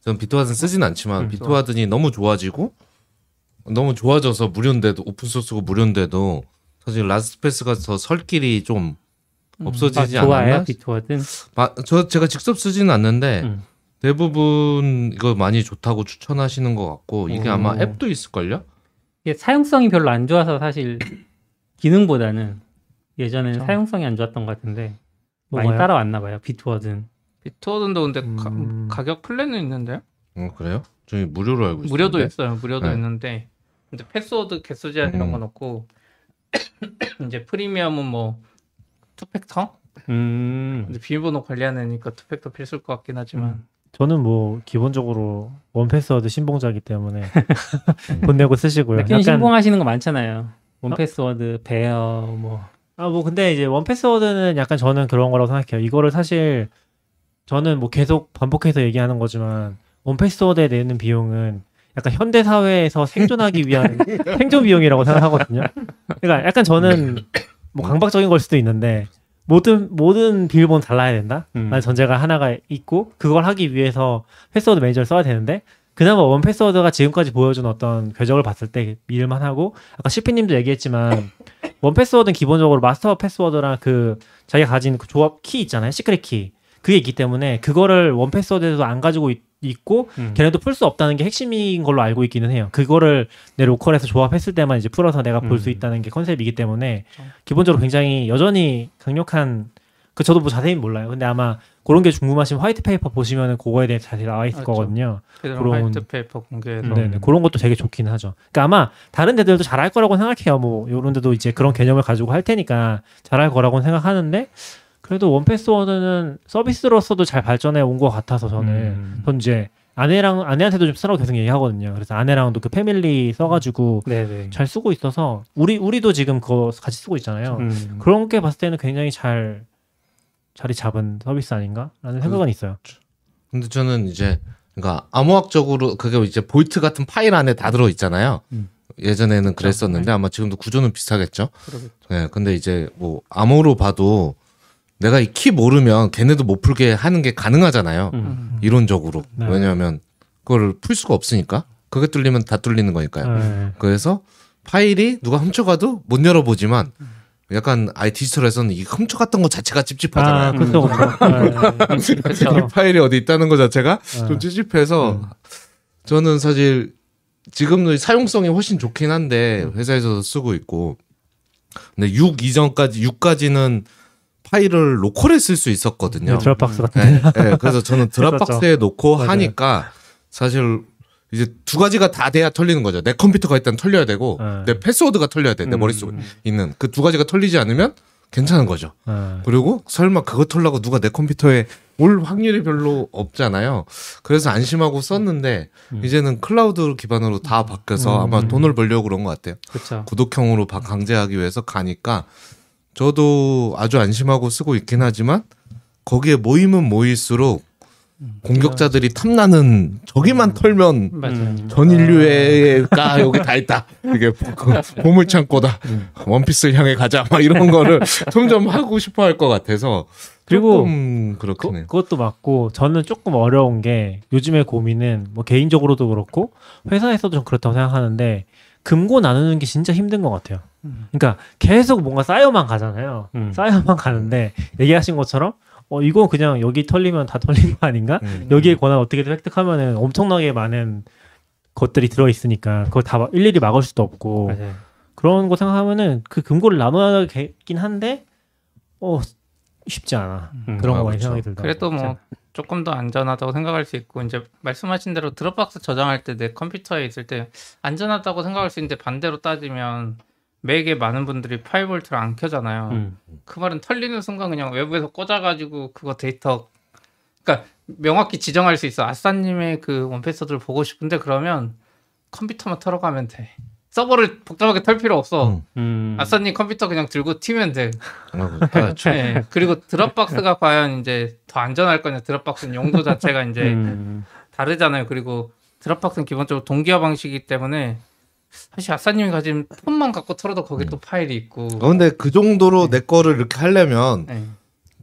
전 Bitwarden 쓰진 않지만 음, Bitwarden이 너무 좋아지고 너무 좋아져서 무료인데도 open source고 무료인데도 사실 LastPass가 더 설 길이 좀 음. 없어지지 아, 좋아요 않았나? Bitwarden. 마- 저 제가 직접 쓰지는 않는데 음. 대부분 이거 많이 좋다고 추천하시는 것 같고 이게 오. 아마 앱도 있을걸요? 이게 사용성이 별로 안 좋아서 사실 기능보다는 예전에는 그렇죠. 사용성이 안 좋았던 것 같은데 많이 뭐가요? 따라왔나 봐요 Bitwarden. Bitwarden도 근데 가, 음. 가 격 plan은 있는데요. 어 그래요? 저희 무료로 알고 있어요. 무료도 있어요. 무료도 네. 있는데 근데 패스워드 개수 제한 이런 음. 건 없고 이제 프리미엄은 뭐 two-factor? 음. 근데 비밀번호 관리하느니까 two-factor 필수일 것 같긴 하지만 저는 뭐 기본적으로 1Password 신봉자이기 때문에 돈 내고 쓰시고요. 몇개 신봉하시는 거 많잖아요. 1Password, Bear 뭐. 아, 뭐 근데 이제 1Password는 약간 저는 그런 거라고 생각해요. 이거를 사실 저는 뭐 계속 반복해서 얘기하는 거지만 원패스워드에 내는 비용은 약간 현대 사회에서 생존하기 위한 생존 비용이라고 생각하거든요. 그러니까 약간 저는 뭐 강박적인 걸 수도 있는데 모든 모든 비밀번호 달라야 된다. 음. 라는 전제가 하나가 있고 그걸 하기 위해서 password manager를 써야 되는데 그나마 1Password가 지금까지 보여준 어떤 궤적을 봤을 때 믿을만 하고 아까 시피님도 얘기했지만 1Password는 기본적으로 master password랑 그 자기가 가진 그 조합 키 있잖아요 secret key 그게 있기 때문에 그거를 원 패스워드에도 안 가지고 있, 고 음. 걔네도 풀 수 없다는 게 핵심인 걸로 알고 있기는 해요. 그거를 내 local에서 조합했을 때만 이제 풀어서 내가 볼수 음. 있다는 게 컨셉이기 때문에 그렇죠. 기본적으로 굉장히 여전히 강력한 그 저도 뭐 자세히 몰라요. 근데 아마 그런 게 궁금하시면 white paper 보시면은 그거에 대해 자세히 나와 있을 맞죠. 거거든요. 그런 white paper 공개해서 네네. 그런 것도 되게 좋긴 하죠. 그러니까 아마 다른 데들도 잘할 거라고 생각해요. 뭐 요런 데도 이제 그런 개념을 가지고 할 테니까 잘할 거라고 생각하는데 그래도 1Password는 서비스로서도 잘 발전해 온 것 같아서 저는 음. 전 이제 아내랑 아내한테도 좀 쓰라고 계속 얘기하거든요. 그래서 아내랑도 그 family 써가지고 네네. 잘 쓰고 있어서 우리 우리도 지금 그거 같이 쓰고 있잖아요. 음. 그런 게 봤을 때는 굉장히 잘 자리 잡은 서비스 아닌가라는 생각은 있어요. 근데 저는 이제 그러니까 암호학적으로 그게 이제 vault 같은 파일 안에 다 들어 있잖아요. 음. 예전에는 그랬었는데 아마 지금도 구조는 비슷하겠죠. 그러겠죠. 예, 근데 이제 뭐 암호로 봐도 내가 이 키 모르면 걔네도 못 풀게 하는 게 가능하잖아요. 음. 음. 이론적으로. 네. 왜냐하면 그걸 풀 수가 없으니까. 그게 뚫리면 다 뚫리는 거니까요. 네. 그래서 파일이 누가 훔쳐가도 못 열어보지만 약간 아이 디지털에서는 이 훔쳐갔던 것 자체가 아, 찝찝하잖아요. 그렇죠, 그렇죠. 네. 그렇죠. 이 파일이 어디 있다는 것 자체가 네. 좀 찝찝해서 저는 사실 지금도 사용성이 훨씬 좋긴 한데 회사에서도 쓰고 있고 근데 6 이전까지 6까지는 파일을 로컬에 쓸 수 있었거든요. 네, 드랍박스 같은. 네, 네, 그래서 저는 드랍박스에 놓고 맞아요. 하니까 사실 이제 두 가지가 다 돼야 털리는 거죠. 내 컴퓨터가 일단 털려야 되고 네. 내 패스워드가 털려야 돼. 내 음. 머릿속에 있는 그 두 가지가 털리지 않으면 괜찮은 거죠. 네. 그리고 설마 그거 털라고 누가 내 컴퓨터에 올 확률이 별로 없잖아요. 그래서 안심하고 썼는데 음. 이제는 클라우드 기반으로 다 바뀌어서 음. 아마 돈을 벌려고 그런 것 같아요. 그렇죠. 구독형으로 바- 강제하기 위해서 가니까 저도 아주 안심하고 쓰고 있긴 하지만 거기에 모이면 모일수록 공격자들이 탐나는 저기만 털면 맞아요. 음. 전 인류애가 여기 다 있다. 이게 그 보물 창고다. 원피스를 향해 가자. 막 이런 거를 점점 하고 싶어 할 것 같아서 그리고 그, 그렇긴 해요. 그것도 맞고 저는 조금 어려운 게 요즘의 고민은 뭐 개인적으로도 그렇고 회사에서도 좀 그렇다고 생각하는데 금고 나누는 게 진짜 힘든 것 같아요. 그러니까 계속 뭔가 쌓여만 가잖아요. 음. 쌓여만 가는데 얘기하신 것처럼 어 이거 그냥 여기 털리면 다 털린 거 아닌가? 음. 여기에 권한 어떻게든 획득하면은 엄청나게 많은 것들이 들어 있으니까 그걸 다 막- 일일이 막을 수도 없고 맞아요. 그런 거 생각하면은 그 금고를 나눠야겠긴 한데 어 쉽지 않아 음. 그런 아, 거 많이 그렇죠. 생각이 들다. 그래도 뭐 조금 더 안전하다고 생각할 수 있고 이제 말씀하신 대로 드롭박스 저장할 때 내 컴퓨터에 있을 때 안전하다고 생각할 수 있는데 반대로 따지면 맥에 많은 분들이 5V를 안 켜잖아요. 음. 그 말은 털리는 순간 그냥 외부에서 꽂아가지고 그거 데이터 그러니까 명확히 지정할 수 있어. 아싸님의 그 원패스들을 보고 싶은데 그러면 컴퓨터만 털어가면 돼. 서버를 복잡하게 털 필요 없어. 음. 음. 아싸님 컴퓨터 그냥 들고 튀면 돼. 아. 네. 그리고 드롭박스가 과연 이제 더 안전할 거냐? 드롭박스는 용도 자체가 이제 음. 다르잖아요. 그리고 드롭박스는 기본적으로 동기화 방식이기 때문에 사실 아싸님이 가진 폰만 갖고 털어도 거기 또 파일이 있고. 어, 근데 그 정도로 내 거를 이렇게 하려면 네.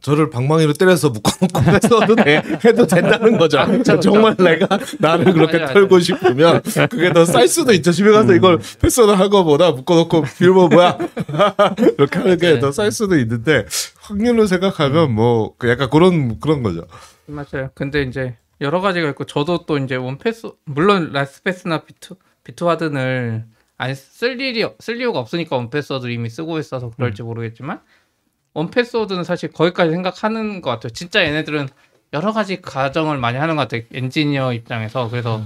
저를 방망이로 때려서 묶어놓고 해서도 돼, 해도 된다는 거죠. 아, 그쵸, 그쵸. 정말 내가 나를 그렇게 맞아, 맞아. 털고 싶으면 그게 더 쌀 수도 있죠. 집에 가서 이걸 패스를 한 거보다 묶어놓고 비번 뭐야 이렇게 하는 게 네. 더쌀 수도 있는데 확률로 생각하면 뭐그 약간 그런 그런 거죠. 맞아요. 근데 이제 여러 가지가 있고 저도 또 이제 1Pass 물론 LastPass나 Bit- Bitwarden을 안쓸 일이 쓸 이유가 없으니까 1Password 이미 쓰고 있어서 그럴지 모르겠지만 1Password는 사실 거기까지 생각하는 것 같아요. 진짜 얘네들은 여러 가지 가정을 많이 하는 것 같아요. 엔지니어 입장에서 그래서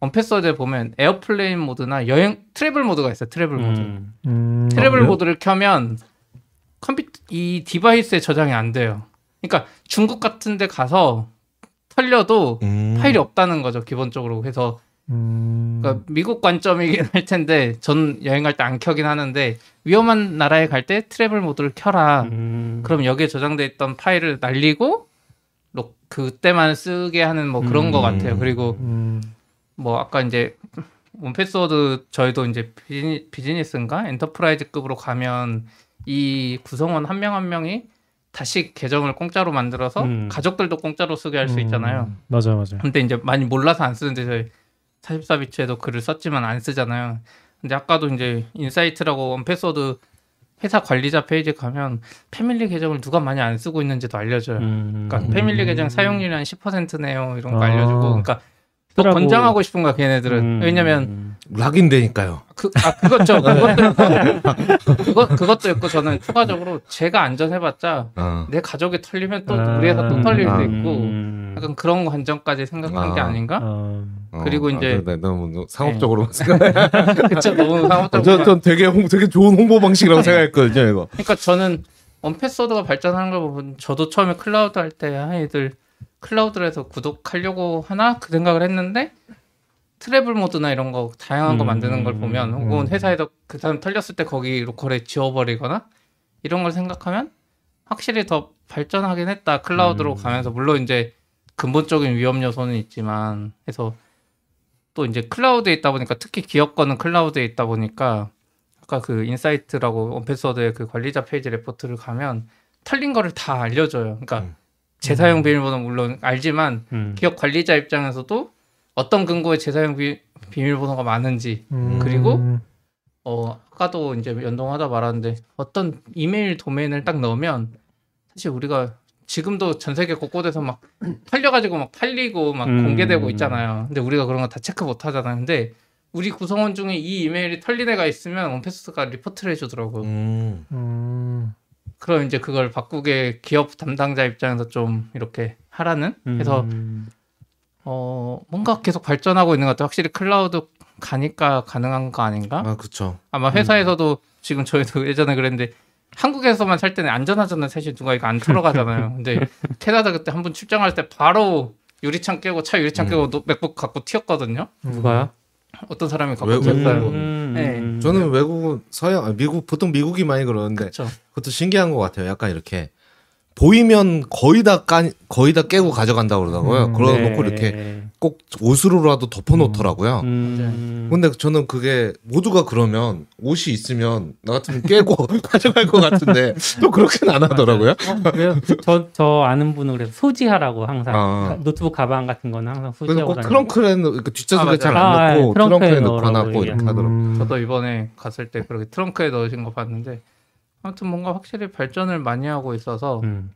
원패스워드에 보면 airplane mode나 여행 travel mode가 있어요. travel mode. 음. 음, travel 그래요? mode를 켜면 컴퓨터 이 device에 저장이 안 돼요. 그러니까 중국 같은 데 가서 털려도 음. 파일이 없다는 거죠, 기본적으로. 그래서 음, 그러니까 미국 관점이긴 할 텐데 전 여행할 때 안 켜긴 하는데 위험한 나라에 갈 때 travel 모드를 켜라. 음. 그럼 여기에 저장돼 있던 파일을 날리고 로- 그때만 쓰게 하는 뭐 그런 음. 것 같아요. 그리고 음, 뭐 아까 이제 1Password 저희도 이제 비즈니, 비즈니스인가 enterprise급으로 가면 이 구성원 한 명한 명이 다시 계정을 공짜로 만들어서 음. 가족들도 공짜로 쓰게 할수 음, 있잖아요. 맞아요, 맞아요. 근데 이제 많이 몰라서 안 쓰는데 저희 44BITS에도 글을 썼지만 안 쓰잖아요. 근데 아까도 이제 insight라고 1Password 회사 관리자 페이지 가면 family 계정을 누가 많이 안 쓰고 있는지도 알려줘요. 음. 그러니까 family 계정 사용률이 한 10%네요. 이런 거 아. 알려주고. 그러니까 또. 권장하고 싶은 거야 걔네들은. 음. 왜냐면 lock-in 되니까요. 그, 아, 그것죠. 그것도 있고, 그것, 그것도 있고, 저는 추가적으로 제가 안전해봤자 어. 내 가족이 털리면 또 아. 우리 회사 또 털릴 아. 수 있고, 음. 약간 그런 관점까지 생각한 게 아. 아닌가? 어, 어, 그리고 이제- 아, 네, 너무 상업적으로 생각해. 그쵸, 너무 상업적으로. 전, 전 되게 홍, 되게 좋은 홍보 방식이라고 생각했거든요. 이거. 그러니까 저는 1Password가 발전하는 걸 보면 저도 처음에 클라우드 할 때 아, 애들 클라우드를 해서 구독하려고 하나 그 생각을 했는데 travel 모드나 이런 거 다양한 거 음, 만드는 걸 보면 음. 혹은 회사에서 그 사람 털렸을 때 거기 local에 지워버리거나 이런 걸 생각하면 확실히 더 발전하긴 했다 클라우드로 음. 가면서 물론 이제 근본적인 위험 요소는 있지만 해서 또 이제 클라우드에 있다 보니까 특히 기업 거는 클라우드에 있다 보니까 아까 그 insight라고 1Password의 그 관리자 페이지 레포트를 가면 털린 거를 다 알려줘요. 그러니까 음. 재사용 비밀번호 물론 알지만 음. 기업 관리자 입장에서도 어떤 근거에 재사용 비, 비밀번호가 많은지 음, 그리고 어 아까도 이제 연동하다 말았는데 어떤 이메일 도메인을 딱 넣으면 사실 우리가 지금도 전 세계 곳곳에서 막 털려가지고 막 팔리고 막 음. 공개되고 있잖아요. 근데 우리가 그런 거 다 체크 못 하잖아요. 근데 우리 구성원 중에 이 이메일이 털린 애가 있으면 1Pass가 리포트를 해주더라고요. 음. 음, 그럼 이제 그걸 바꾸게 기업 담당자 입장에서 좀 이렇게 하라는 해서 음. 어 뭔가 계속 발전하고 있는 것 같아요. 확실히 클라우드 가니까 가능한 거 아닌가? 아, 그쵸. 아마 회사에서도 지금 저희도 예전에 그랬는데 한국에서만 살 때는 안전하잖아요. 사실 누가 이거 안 털어 가잖아요. 근데 캐나다 그때 한 번 출장할 때 바로 유리창 깨고 차 유리창 음. 깨고 노- MacBook 갖고 튀었거든요. 누가요? 어떤 사람이 갖고 외국- 튀었어요. 음. 네. 음. 저는 외국은 서양, 아, 미국, 보통 미국이 많이 그러는데 그렇죠. 그것도 신기한 것 같아요. 약간 이렇게 보이면 거의 다 까, 거의 다 깨고 가져간다고 그러더라고요. 음, 그러고 네. 놓고 이렇게 꼭 옷으로라도 덮어놓더라고요. 음. 근데 저는 그게 모두가 그러면 옷이 있으면 나 같으면 깨고 가져갈 것 같은데 또 그렇게는 안 하더라고요. 어, 그래요? 저, 저 아는 분은 그래서 소지하라고 항상 아. 노트북 가방 같은 거는 항상 소지하고 꼭 다니고 트렁크에 넣- 그 뒷좌석에 아, 잘 맞아요. 안 아, 넣고 예, 트렁크에 트렁크에 넣고 넣으라고 놔고 이렇게 하더라고요. 음. 저도 이번에 갔을 때 그렇게 트렁크에 넣으신 거 봤는데 아무튼 뭔가 확실히 발전을 많이 하고 있어서 음.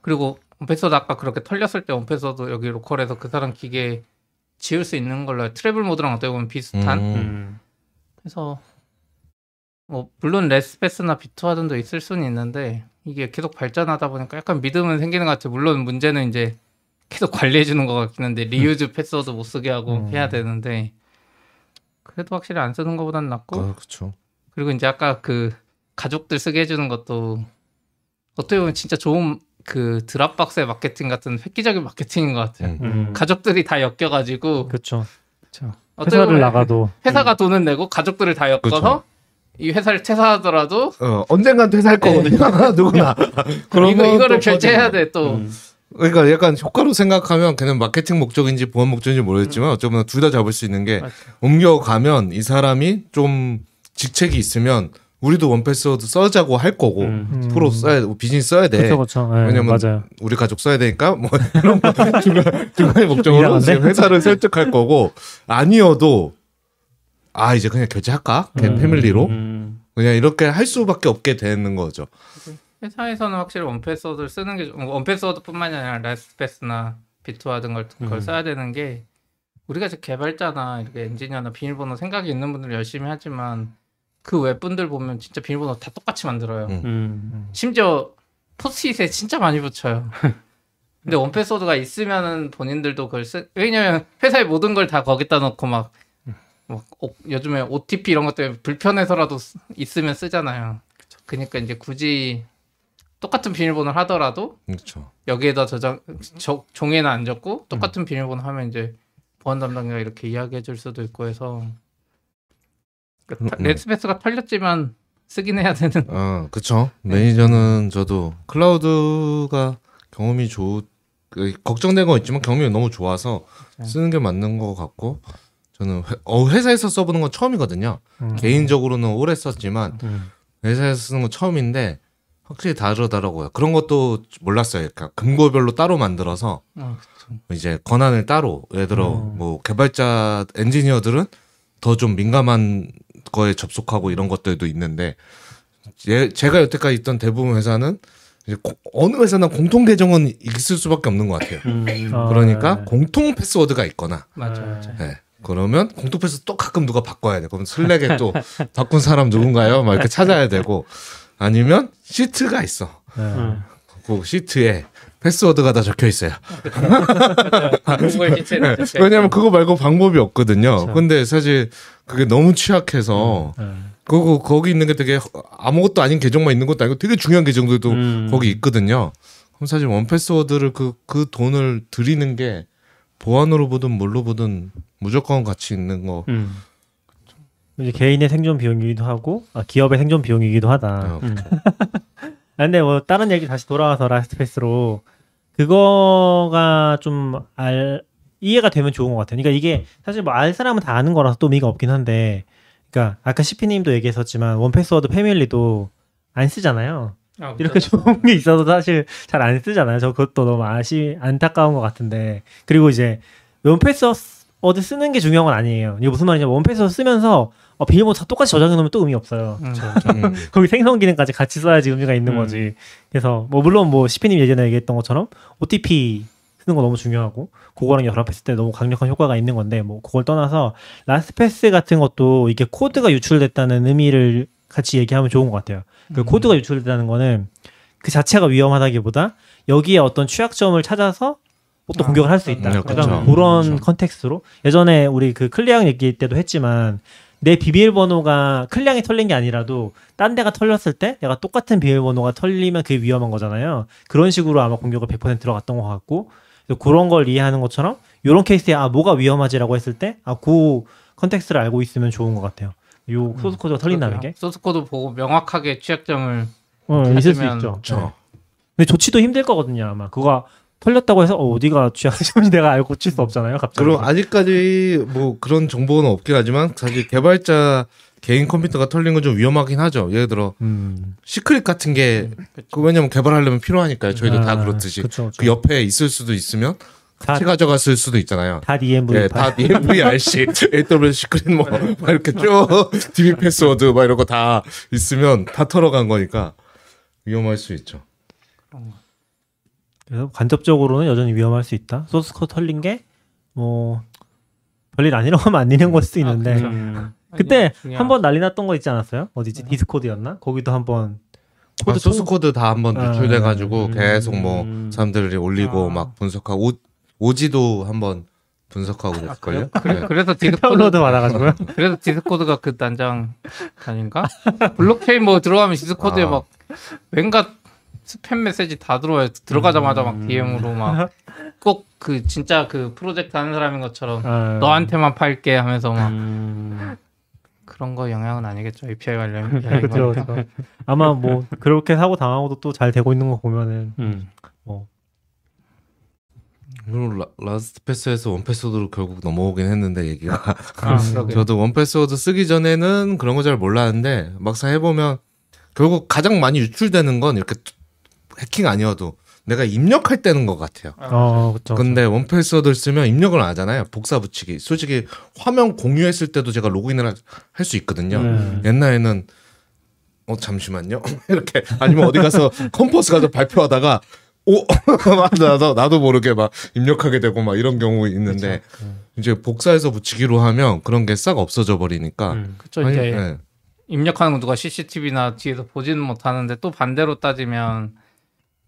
그리고 1Pass도 아까 그렇게 털렸을 때 1Pass도 여기 local에서 그 사람 기계 지울 수 있는 걸로 travel 모드랑 어떻게 보면 비슷한 음. 음. 그래서 뭐 물론 LastPass나 Bitwarden도 있을 수는 있는데 이게 계속 발전하다 보니까 약간 믿음은 생기는 것 같아요. 물론 문제는 이제 계속 관리해 주는 것 같긴 한데 reuse password 못 쓰게 하고 음. 해야 되는데 그래도 확실히 안 쓰는 것보단 낫고 아, 그렇죠. 그리고 이제 아까 그 가족들 쓰게 해주는 것도 어떻게 보면 진짜 좋은 그 Dropbox의 마케팅 같은 획기적인 마케팅인 것 같아요. 음. 음. 가족들이 다 엮여가지고 그렇죠. 회사를 나가도 회사가 돈을 내고 가족들을 다 엮어서 그쵸. 이 회사를 퇴사하더라도 어, 언젠간 퇴사할 거거든요. 누구나. 그러면 이거 이거를 또 결제해야 돼 또. 음. 그러니까 약간 효과로 생각하면 그냥 마케팅 목적인지 보안 목적인지 모르겠지만 어쩌면 둘 다 잡을 수 있는 게 맞죠. 옮겨가면 이 사람이 좀 직책이 있으면 우리도 1Password 쓰자고 할 거고 음. 음. 프로 써야 비즈니스 써야 돼. 그렇죠, 그렇죠. 네, 왜냐면 맞아요. 우리 가족 써야 되니까 뭐 이런 거 중간 중간의 목적으로? 지금 회사를 설득할 거고 아니어도 아 이제 그냥 결제할까 음. 패밀리로 음. 그냥 이렇게 할 수밖에 없게 되는 거죠. 회사에서는 확실히 원패스워드를 쓰는 게 좀- 원패스워드뿐만이 아니라 레스패스나 비트와 등 걸, 걸 음. 써야 되는 게 우리가 이제 개발자나 이렇게 엔지니어나 비밀번호 생각이 있는 분들 열심히 하지만 그 웹분들 보면 진짜 비밀번호 다 똑같이 만들어요. 음. 음. 심지어 포스트잇에 진짜 많이 붙여요. 근데 원패스워드가 있으면은 본인들도 그걸 쓰 왜냐면 회사의 모든 걸 다 거기다 넣고 막, 막 오- 요즘에 OTP 이런 것 때문에 불편해서라도 쓰- 있으면 쓰잖아요. 그러니까 이제 굳이 똑같은 비밀번호를 하더라도 그렇죠. 여기에다 저장 저, 종이에는 안 적고 똑같은 비밀번호 하면 이제 보안 담당자가 이렇게 이야기해 줄 수도 있고 해서 그러니까 타- 음. 레스페스가 털렸지만 쓰긴 해야 되는 아, 그쵸. 네. 매니저는 저도 클라우드가 경험이 좋, 그, 걱정된 건 있지만 경험이 너무 좋아서 그렇죠. 쓰는 게 맞는 것 같고, 저는 회, 어, 회사에서 써보는 건 처음이거든요. 음. 개인적으로는 오래 썼지만, 음. 회사에서 쓰는 건 처음인데, 확실히 다르더라고요. 그런 것도 몰랐어요. 그러니까 금고별로 따로 만들어서, 어, 그쵸. 이제 권한을 따로, 예를 들어, 음. 뭐, 개발자, 엔지니어들은 더 좀 민감한 거에 접속하고 이런 것들도 있는데, 제, 제가 여태까지 있던 대부분 회사는, 이제 고- 어느 회사나 공통 계정은 있을 수밖에 없는 것 같아요. 음. 어, 그러니까 네. 공통 패스워드가 있거나, 맞아 네. 맞아 네. 그러면 공통 패스 또 가끔 누가 바꿔야 돼. 그럼 슬랙에 또 바꾼 사람 누군가요? 막 이렇게 찾아야 되고, 아니면 시트가 있어. 네. 음. 그 시트에 패스워드가 다 적혀 있어요. 네. 왜냐면 그거 말고 방법이 없거든요. 그쵸. 근데 사실 그게 너무 취약해서 네. 그거 거기 있는 게 되게 아무것도 아닌 계정만 있는 것도 아니고 되게 중요한 계정들도 음. 거기 있거든요. 그럼 사실 1Password를 그, 그 돈을 드리는 게 보안으로 보든 뭘로 보든 무조건 가치 있는 거. 음. 이제 개인의 생존 비용이기도 하고 아, 기업의 생존 비용이기도 하다. 어, 음. 아, 근데 뭐 다른 얘기 다시 돌아와서 LastPass로 그거가 좀 알 이해가 되면 좋은 것 같아요. 그러니까 이게 사실 뭐 알 사람은 다 아는 거라서 또 의미가 없긴 한데, 그러니까 아까 시피님도 얘기했었지만 1Password family도 안 쓰잖아요. 아, 이렇게 좋은 게 있어도 사실 잘 안 쓰잖아요. 저 그것도 너무 아시 안타까운 것 같은데 그리고 이제 1Password 쓰는 게 중요한 건 아니에요. 이게 무슨 말이냐면 1Password 쓰면서 어, 비밀번호 다 똑같이 저장해 놓으면 또 의미 없어요. 음. 음. 거기 생성 기능까지 같이 써야지 의미가 있는 음. 거지. 그래서 뭐 물론 뭐 시피님 예전에 얘기했던 것처럼 OTP 쓰는 거 너무 중요하고 그거랑 결합했을 때 너무 강력한 효과가 있는 건데 뭐 그걸 떠나서 LastPass 같은 것도 이게 코드가 유출됐다는 의미를 같이 얘기하면 좋은 것 같아요. 그 음. 코드가 유출됐다는 거는 그 자체가 위험하다기보다 여기에 어떤 취약점을 찾아서 또 아, 공격을 할 수 있다. 음, 약간 그렇죠. 그런 그렇죠. context로 예전에 우리 그 클리앙 얘기 때도 했지만 내 비밀번호가 클리앙이 털린 게 아니라도 딴 데가 털렸을 때 내가 똑같은 비밀번호가 털리면 그게 위험한 거잖아요. 그런 식으로 아마 공격을 100% 들어갔던 것 같고 그런 걸 이해하는 것처럼 이런 케이스에 아 뭐가 위험하지라고 했을 때아그 context를 알고 있으면 좋은 것 같아요. 요 소스 코드가 털린다는 게 소스 코드 보고 명확하게 취약점을 어, 있을 수 있죠. 그렇죠. 근데 조치도 힘들 거거든요 아마 그거 털렸다고 해서 어, 어디가 취약점인지 내가 알고 고칠 수 없잖아요 갑자기 그럼 아직까지 뭐 그런 정보는 없긴 하지만 사실 개발자 개인 컴퓨터가 털린 건 좀 위험하긴 하죠. 예를 들어 음. secret 같은 게 그 왜냐면 개발하려면 필요하니까요. 저희도 다 그렇듯이 그쵸, 그 옆에 있을 수도 있으면 다, 같이 가져갔을 수도 있잖아요. 다 ENV 예, 다 ENVRC, AWS secret 뭐, 막 이렇게 쭉 DB 패스워드 막 이런 거 다 있으면 다 털어간 거니까 위험할 수 있죠. 그래서 간접적으로는 여전히 위험할 수 있다. 소스 코드 털린 게 뭐 별일 아니라고 하면 안 되는 걸 수도 있는데 그쵸. 음. 그때 한 번 난리 났던 거 있지 않았어요? 어디지? 디스코드였나? 거기도 한번 아, 소스 코드 다 한번 아, 노출돼가지고 음. 계속 뭐 사람들이 올리고 아. 막 분석하고 오, 오지도 한번 분석하고 그랬걸요? 그래, 그래서 디스코드 다운로드 받아가지고요. 그래서 디스코드가 그 단장 아닌가? 블록체인 뭐 들어가면 디스코드에 아. 막 왠가 스팸 메시지 다 들어와요. 들어가자마자 막 음. DM으로 막 꼭 그 진짜 그 프로젝트 하는 사람인 것처럼 아, 너한테만 팔게 하면서 막 음. 그런 거 영향은 아니겠죠. API 관련. 그렇죠. 그렇죠. 아마 뭐 그렇게 사고 당하고도 또 잘 되고 있는 거 보면은 음. 그리고 라, LastPass에서 1Password로 결국 넘어오긴 했는데 얘기가 아. 저도 1Password 쓰기 전에는 그런 거 잘 몰랐는데 막상 해보면 결국 가장 많이 유출되는 건 이렇게 해킹 아니어도 내가 입력할 때는 것 같아요. 어, 그렇죠. 근데 1Password를 쓰면 입력을 안 하잖아요. 복사 붙이기. 솔직히 화면 공유했을 때도 제가 로그인을 할 수 있거든요. 네. 옛날에는 어 잠시만요 이렇게 아니면 어디 가서 컨퍼런스 가서 발표하다가 오 나도 나도 모르게 막 입력하게 되고 막 이런 경우 있는데 이제 복사해서 붙이기로 하면 그런 게 싹 없어져 버리니까 음. 그쵸 아니, 이제 예. 입력하는 건 누가 CCTV나 뒤에서 보지는 못하는데 또 반대로 따지면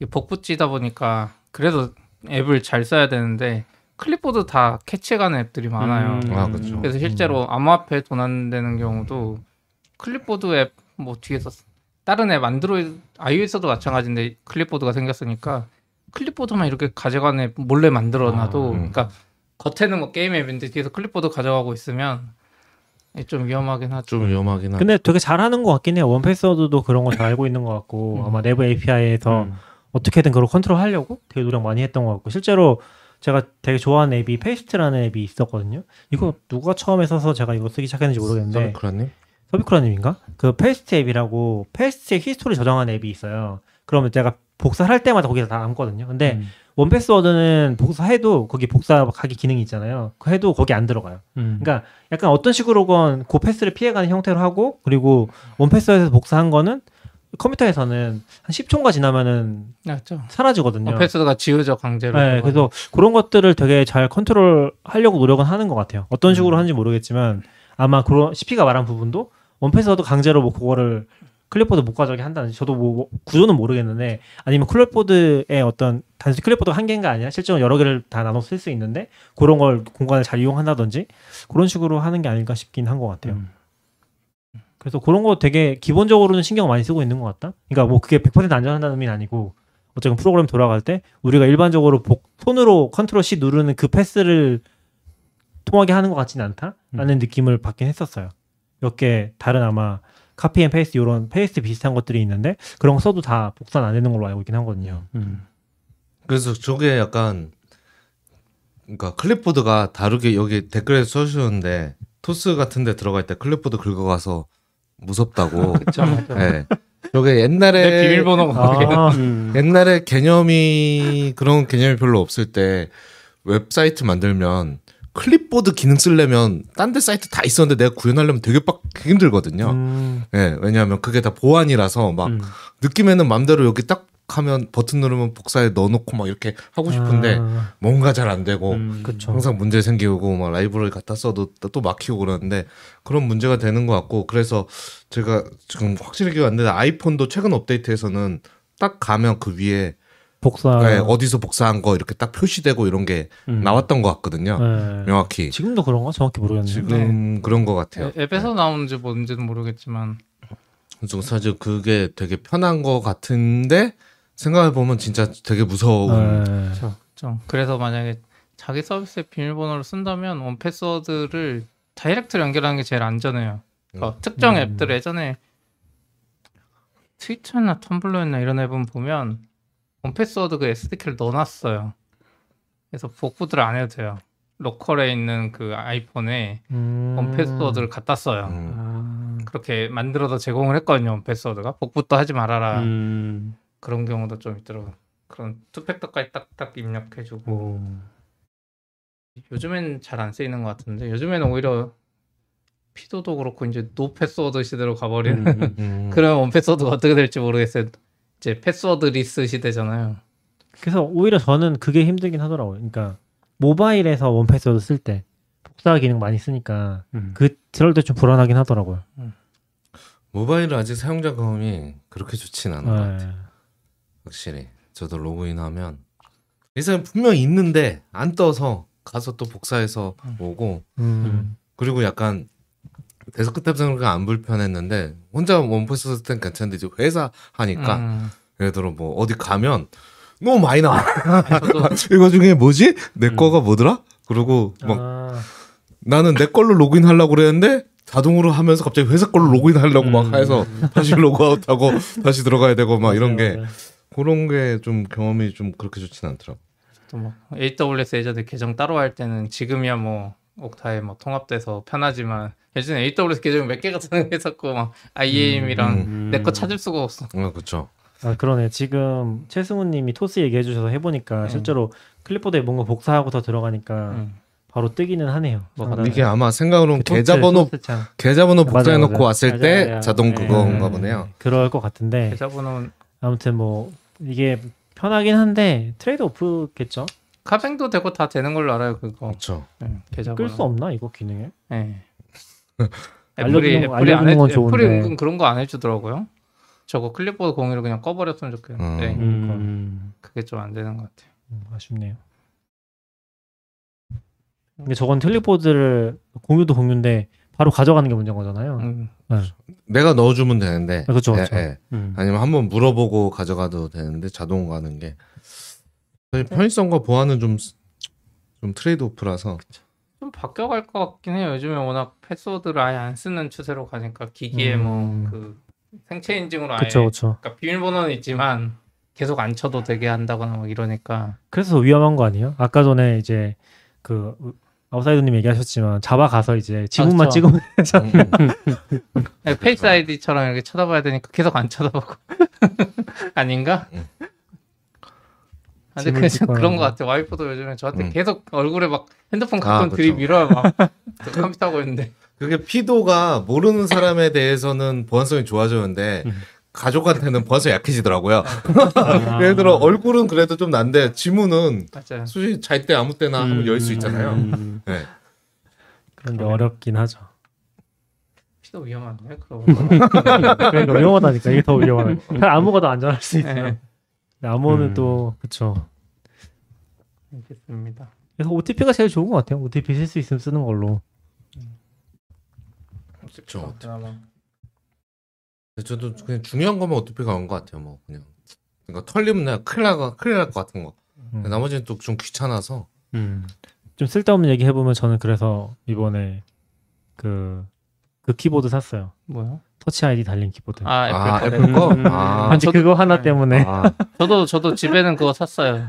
복붙이다 보니까 그래도 앱을 잘 써야 되는데 클립보드 다 catch해가는 앱들이 많아요. 음. 아, 그쵸. 그래서 실제로 암호화폐 도난 되는 경우도 클립보드 앱 뭐 뒤에서 다른 앱 안드로이드 iOS도 마찬가지인데 클립보드가 생겼으니까 클립보드만 이렇게 가져가는 앱 몰래 만들어놔도 아, 음. 그러니까 겉에는 뭐 게임 앱인데 뒤에서 클립보드 가져가고 있으면 좀 위험하긴 하죠. 좀 위험하긴 하죠. 근데 되게 잘하는 것 같긴 해요. 원 패스워드도 그런 거 잘 알고 있는 것 같고 음. 아마 내부 API에서 음. 어떻게든 그걸 컨트롤하려고 되게 노력 많이 했던 것 같고 실제로 제가 되게 좋아하는 앱이 Paste라는 앱이 있었거든요. 이거 누가 처음에 써서 제가 이거 쓰기 시작했는지 모르겠는데 서비크라님 서비크라님인가? 그 Paste 앱이라고 Paste의 history 저장한 앱이 있어요. 그러면 제가 복사할 때마다 거기다 다 남거든요. 근데 음. 1Password는 복사해도 거기 복사하기 기능이 있잖아요. 그 해도 거기 안 들어가요. 음. 그러니까 약간 어떤 식으로건 그 path를 피해가는 형태로 하고 그리고 1Pass에서 복사한 거는 컴퓨터에서는 한 10초가 지나면은 맞죠. 사라지거든요. 어, 패스가 지우죠 강제로. 네, 그래서 그런 것들을 되게 잘 컨트롤 하려고 노력은 하는 것 같아요. 어떤 식으로 하는지 모르겠지만 아마 그런 CP가 말한 부분도 1Password 강제로 뭐 그거를 클립보드 못 가져가게 한다든지 저도 뭐, 뭐 구조는 모르겠는데 아니면 클립보드의 어떤 단순히 클립보드가 한 개가 아니라 실제로 여러 개를 다 나눠 쓸 수 있는데 그런 걸 공간을 잘 이용한다든지 그런 식으로 하는 게 아닐까 싶긴 한 것 같아요. 음. 그래서 그런 거 되게 기본적으로는 신경 많이 쓰고 있는 것 같다. 그러니까 뭐 그게 100% 안전하다는 의미는 아니고 어쨌든 프로그램 돌아갈 때 우리가 일반적으로 복- 손으로 control C 누르는 그 path를 통하게 하는 것 같지는 않다라는 느낌을 받긴 했었어요. 몇 개 다른 아마 copy and paste 이런 Paste 비슷한 것들이 있는데 그런 거 써도 다 복사는 안 되는 걸로 알고 있긴 하거든요. 음. 그래서 저게 약간 그러니까 클립보드가 다르게 여기 댓글에 써주셨는데 토스 같은 데 들어갈 때 클립보드 긁어가서 무섭다고. 그쵸. 네. 저게 옛날에 내 비밀번호가 아, 음. 옛날에 개념이 그런 개념이 별로 없을 때 웹사이트 만들면 클립보드 기능 쓰려면 딴 데 사이트 다 있었는데 내가 구현하려면 되게 빡 힘들거든요. 음, 예, 왜냐하면 그게 다 보안이라서 막 음. 느낌에는 맘대로 여기 딱 하면 버튼 누르면 복사에 넣어놓고 막 이렇게 하고 싶은데 아, 뭔가 잘 안 되고 음. 항상 문제 생기고 막 라이브러리 갖다 써도 또- 또 막히고 그러는데 그런 문제가 되는 것 같고 그래서 제가 지금 확실히 기억 안 나는데 아이폰도 최근 업데이트에서는 딱 가면 그 위에 복사. 예, 어디서 복사한 거 이렇게 딱 표시되고 이런 게 음. 나왔던 것 같거든요. 네. 명확히 지금도 그런가 정확히 모르겠네요. 지금 그런 것 같아요. 앱에서 나오는지 뭔지는 모르겠지만 그래서 사실 그게 되게 편한 것 같은데 생각해 보면 진짜 되게 무서운. 네. 그렇죠. 좀 그래서 만약에 자기 서비스에 비밀번호를 쓴다면 1Password를 direct로 연결하는 게 제일 안전해요. 그러니까 특정 음. 앱들 예전에 트위터나 텀블러나 이런 앱은 보면 1Password 그 SDK를 넣어놨어요. 그래서 복붙을 안 해도 돼요. 로컬에 있는 그 아이폰에 음. 1Password를 갖다 써요. 음. 아, 그렇게 만들어서 제공을 했거든요. 1Password가 복붙도 하지 말아라. 음. 그런 경우도 좀 있더라고. 그런 two factor까지 딱딱 입력해주고 오. 요즘엔 잘 안 쓰이는 것 같은데 요즘에는 오히려 FIDO도 그렇고 이제 no password 시대로 가버리는 음. 음. 그러면 1Password가 어떻게 될지 모르겠어요. 이제 passwordless 시대잖아요. 그래서 오히려 저는 그게 힘들긴 하더라고요. 그러니까 모바일에서 1Password 쓸 때 복사 기능 많이 쓰니까 음. 그 그럴 때 좀 불안하긴 하더라고요. 모바일은 아직 사용자 경험이 그렇게 좋진 않은 것 같아요. 네. 확실히 저도 로그인하면 예전에 분명 있는데 안 떠서 가서 또 복사해서 오고 음. 그리고 약간 데스크탑 생각가 안 불편했는데 혼자 원패스 쓸땐 괜찮은데 이제 회사 하니까 음. 예를 들어 뭐 어디 가면 너무 많이 나와 저도 이거 중에 뭐지 내 음. 거가 뭐더라 그리고 막 아, 나는 내 걸로 로그인 하려고 그랬는데 자동으로 하면서 갑자기 회사 걸로 로그인 하려고 막 음. 해서 다시 로그아웃하고 다시 들어가야 되고 막 이런 맞아요, 게 맞아요. 그런 게 좀 경험이 좀 그렇게 좋진 않더라고. 또뭐 AWS 예전에 계정 따로 할 때는 지금이야 뭐 옥타에 뭐 통합돼서 편하지만 예전에 AWS 계정 몇 개가 등했었고 막 IAM이랑 음. 내거 찾을 수가 없어. 아 그렇죠. 아 그러네. 지금 최승우님이 토스 얘기해 주셔서 해보니까 음. 실제로 클립보드에 뭔가 복사하고 더 들어가니까 음. 바로 뜨기는 하네요. 상당히. 이게 아마 생각으로는 그 계좌번호 토스창. 계좌번호 복사해 놓고 맞아요. 왔을 맞아요, 때 맞아요. 자동 네. 그건가 음, 보네요. 그럴 것 같은데 계좌번호는 아무튼 뭐 이게 편하긴 한데 trade-off겠죠. 카뱅도 되고 다 되는 걸로 알아요 그거. 그렇죠. 네, 계좌번호. 끌수 없나 이거 기능에? 네. 알려주는 애플이 거- 애플이 안 알려주는 건 해, 애플이 좋은데. 은근 그런 거 안 해주더라고요. 저거 클립보드 공유를 그냥 꺼버렸으면 좋겠는데 음. 음. 그게 좀 안 되는 것 같아요. 음, 아쉽네요. 근데 저건 클립보드를 공유도 공유인데 바로 가져가는 게 문제인 거잖아요. 음. 내가 넣어주면 되는데. 아, 그쵸, 예, 그쵸. 예. 음. 아니면 한번 물어보고 가져가도 되는데 자동 가는 게 사실 편의성과 보안은 좀 좀 trade-off라서 좀 바뀌어갈 것 같긴 해요. 요즘에 워낙 패스워드를 아예 안 쓰는 추세로 가니까 기기에 음. 뭐그 생체 인증으로 아예 그쵸, 그쵸. 그러니까 비밀번호는 있지만 계속 안 쳐도 되게 한다거나 뭐 이러니까 그래서 위험한 거 아니에요? 아까 전에 이제 그 아웃사이더님 얘기하셨지만 잡아가서 이제 지문만 그쵸. 찍으면 음, 아니, Face ID처럼 이렇게 쳐다봐야 되니까 계속 안 쳐다보고 아닌가? 음. 아, 근데 그냥 그런 뭐. 것 같아요. 와이프도 요즘에 저한테 음. 계속 얼굴에 막 핸드폰 아, 가끔 그쵸. 들이밀어요. 막 컴퓨터 하고 있는데 그게 FIDO가 모르는 사람에 대해서는 보안성이 좋아졌는데 음. 가족한테는 보안성이 약해지더라고요. 아. 예를 들어 얼굴은 그래도 좀 난데 지문은 맞아요. 솔직히 잘 때 아무 때나 한번 열수 있잖아요. 음. 네. 그런 게 어렵긴 하죠. 피도 위험하네. 그러고 그러니까 위험하다니까 이게 더 위험하다. 그냥 아무거나 안전할 수 있어요. 네. 암호는 음. 또 그쵸. 알겠습니다. 그래서 OTP가 제일 좋은 것 같아요. OTP 쓸 수 있으면 쓰는 걸로. 그쵸. 그나마. 저도 그냥 중요한 거면 어떻게 가는 것 같아요. 뭐 그냥 그러니까 털리면 내가 큰일 나가 큰일 날 것 같은 거. 음. 나머지는 또 좀 귀찮아서. 음. 좀 쓸데없는 얘기 해보면 저는 그래서 이번에 그, 그 키보드 샀어요. 뭐요? Touch ID 달린 키보드. 아 애플, 아. 애플 거. 음. 아, 단지 저도- 그거 하나 네. 때문에. 아 저도 저도 집에는 그거 샀어요.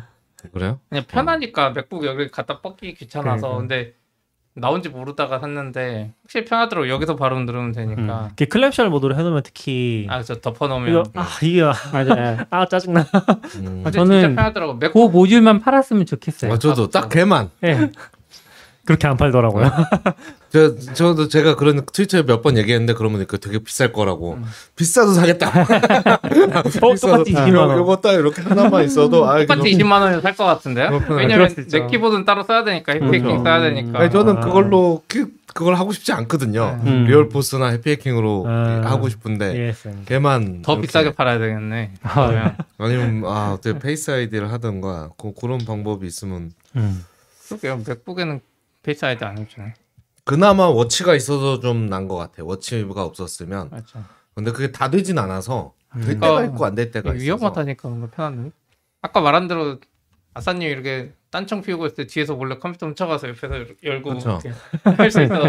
그래요? 그냥 편하니까 맥북 여기 갖다 뻗기 귀찮아서 그러니까. 근데 나온지 모르다가 샀는데 확실히 편하더라고 여기서 바로 누르면 되니까 이렇게 클랩셜 모드로 해놓으면 특히 아저 덮어놓으면 이거 아 이게 맞아요. 아 짜증나. 음. 근데 저는 진짜 편하더라고 그 맥북 모듈만 팔았으면 좋겠어요. 아, 저도 딱 걔만. 예. 그렇게 안 팔더라고요. 저 저도 제가 그런 트위터에 몇 번 얘기했는데 그러면 그 되게 비쌀 거라고. 음. 비싸도 사겠다. 어, 똑같이 20만 원. 요거 딱 이렇게 하나만 있어도 아 똑같이 이거 20만 원에 살 것 같은데요? 그렇구나. 왜냐면. 내 키보드는 따로 써야 되니까 해피해킹 그렇죠. 써야 되니까 아니 저는 아. 그걸로 그, 그걸 하고 싶지 않거든요. 네. 음. 리얼포스나 해피해킹으로 아. 하고 싶은데 이해했어요. 걔만 더 이렇게 비싸게 팔아야 되겠네 그러면 아니면 아 어떻게 Face ID를 하던가 그, 그런 방법이 있으면 음. 그러게요 맥북에는 Face ID 안 해주네 그나마 워치가 있어서 좀 난 것 같아. 워치가 없었으면 맞죠 근데 그게 다 되진 않아서 될 그러니까 때가 있고 안 될 때가 있어서 위험하다니까 그런 거 편한데 아까 말한 대로 아싸님 이렇게 딴청 피우고 있을 때 뒤에서 몰래 컴퓨터 훔쳐가서 옆에서 열고 그쵸. 할수 있어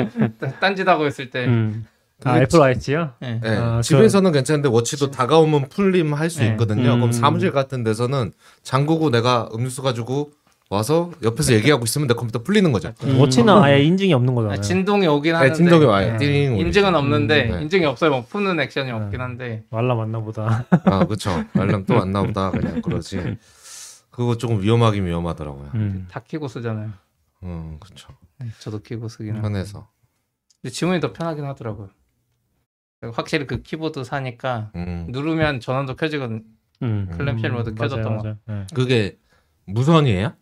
딴짓하고 있을 때 음. 아 애플 와치요? 예. 네, 아, 집에서는 괜찮은데 워치도 다가오면 풀림 할수 네. 있거든요. 음. 그럼 사무실 같은 데서는 잠그고 내가 음료수 가지고 와서 옆에서 얘기하고 있으면 내 컴퓨터 풀리는 거죠. 음. 워치는 아예 인증이 없는 거잖아요. 아, 진동이 오긴 하는데 네, 진동이 와요. 예. 띠링 인증은. 없는데 음, 네. 인증이 없어요. 뭐 푸는 액션이 네. 없긴 한데 말라 맞나 보다. 아, 그렇죠. 알람 또 왔나 보다 그냥 그러지. 그거 조금 위험하긴 위험하더라고요. 음. 다 키고 쓰잖아요. 음, 그렇죠. 네, 저도 키고 쓰긴 편해서. 근데 지문이 더 편하긴 하더라고요. 확실히 그 키보드 사니까 음. 누르면 전원도 켜지거든. 음. 클램쉘 모드 음, 켜졌던 맞아요, 거. 맞아요. 네. 그게 무선이에요?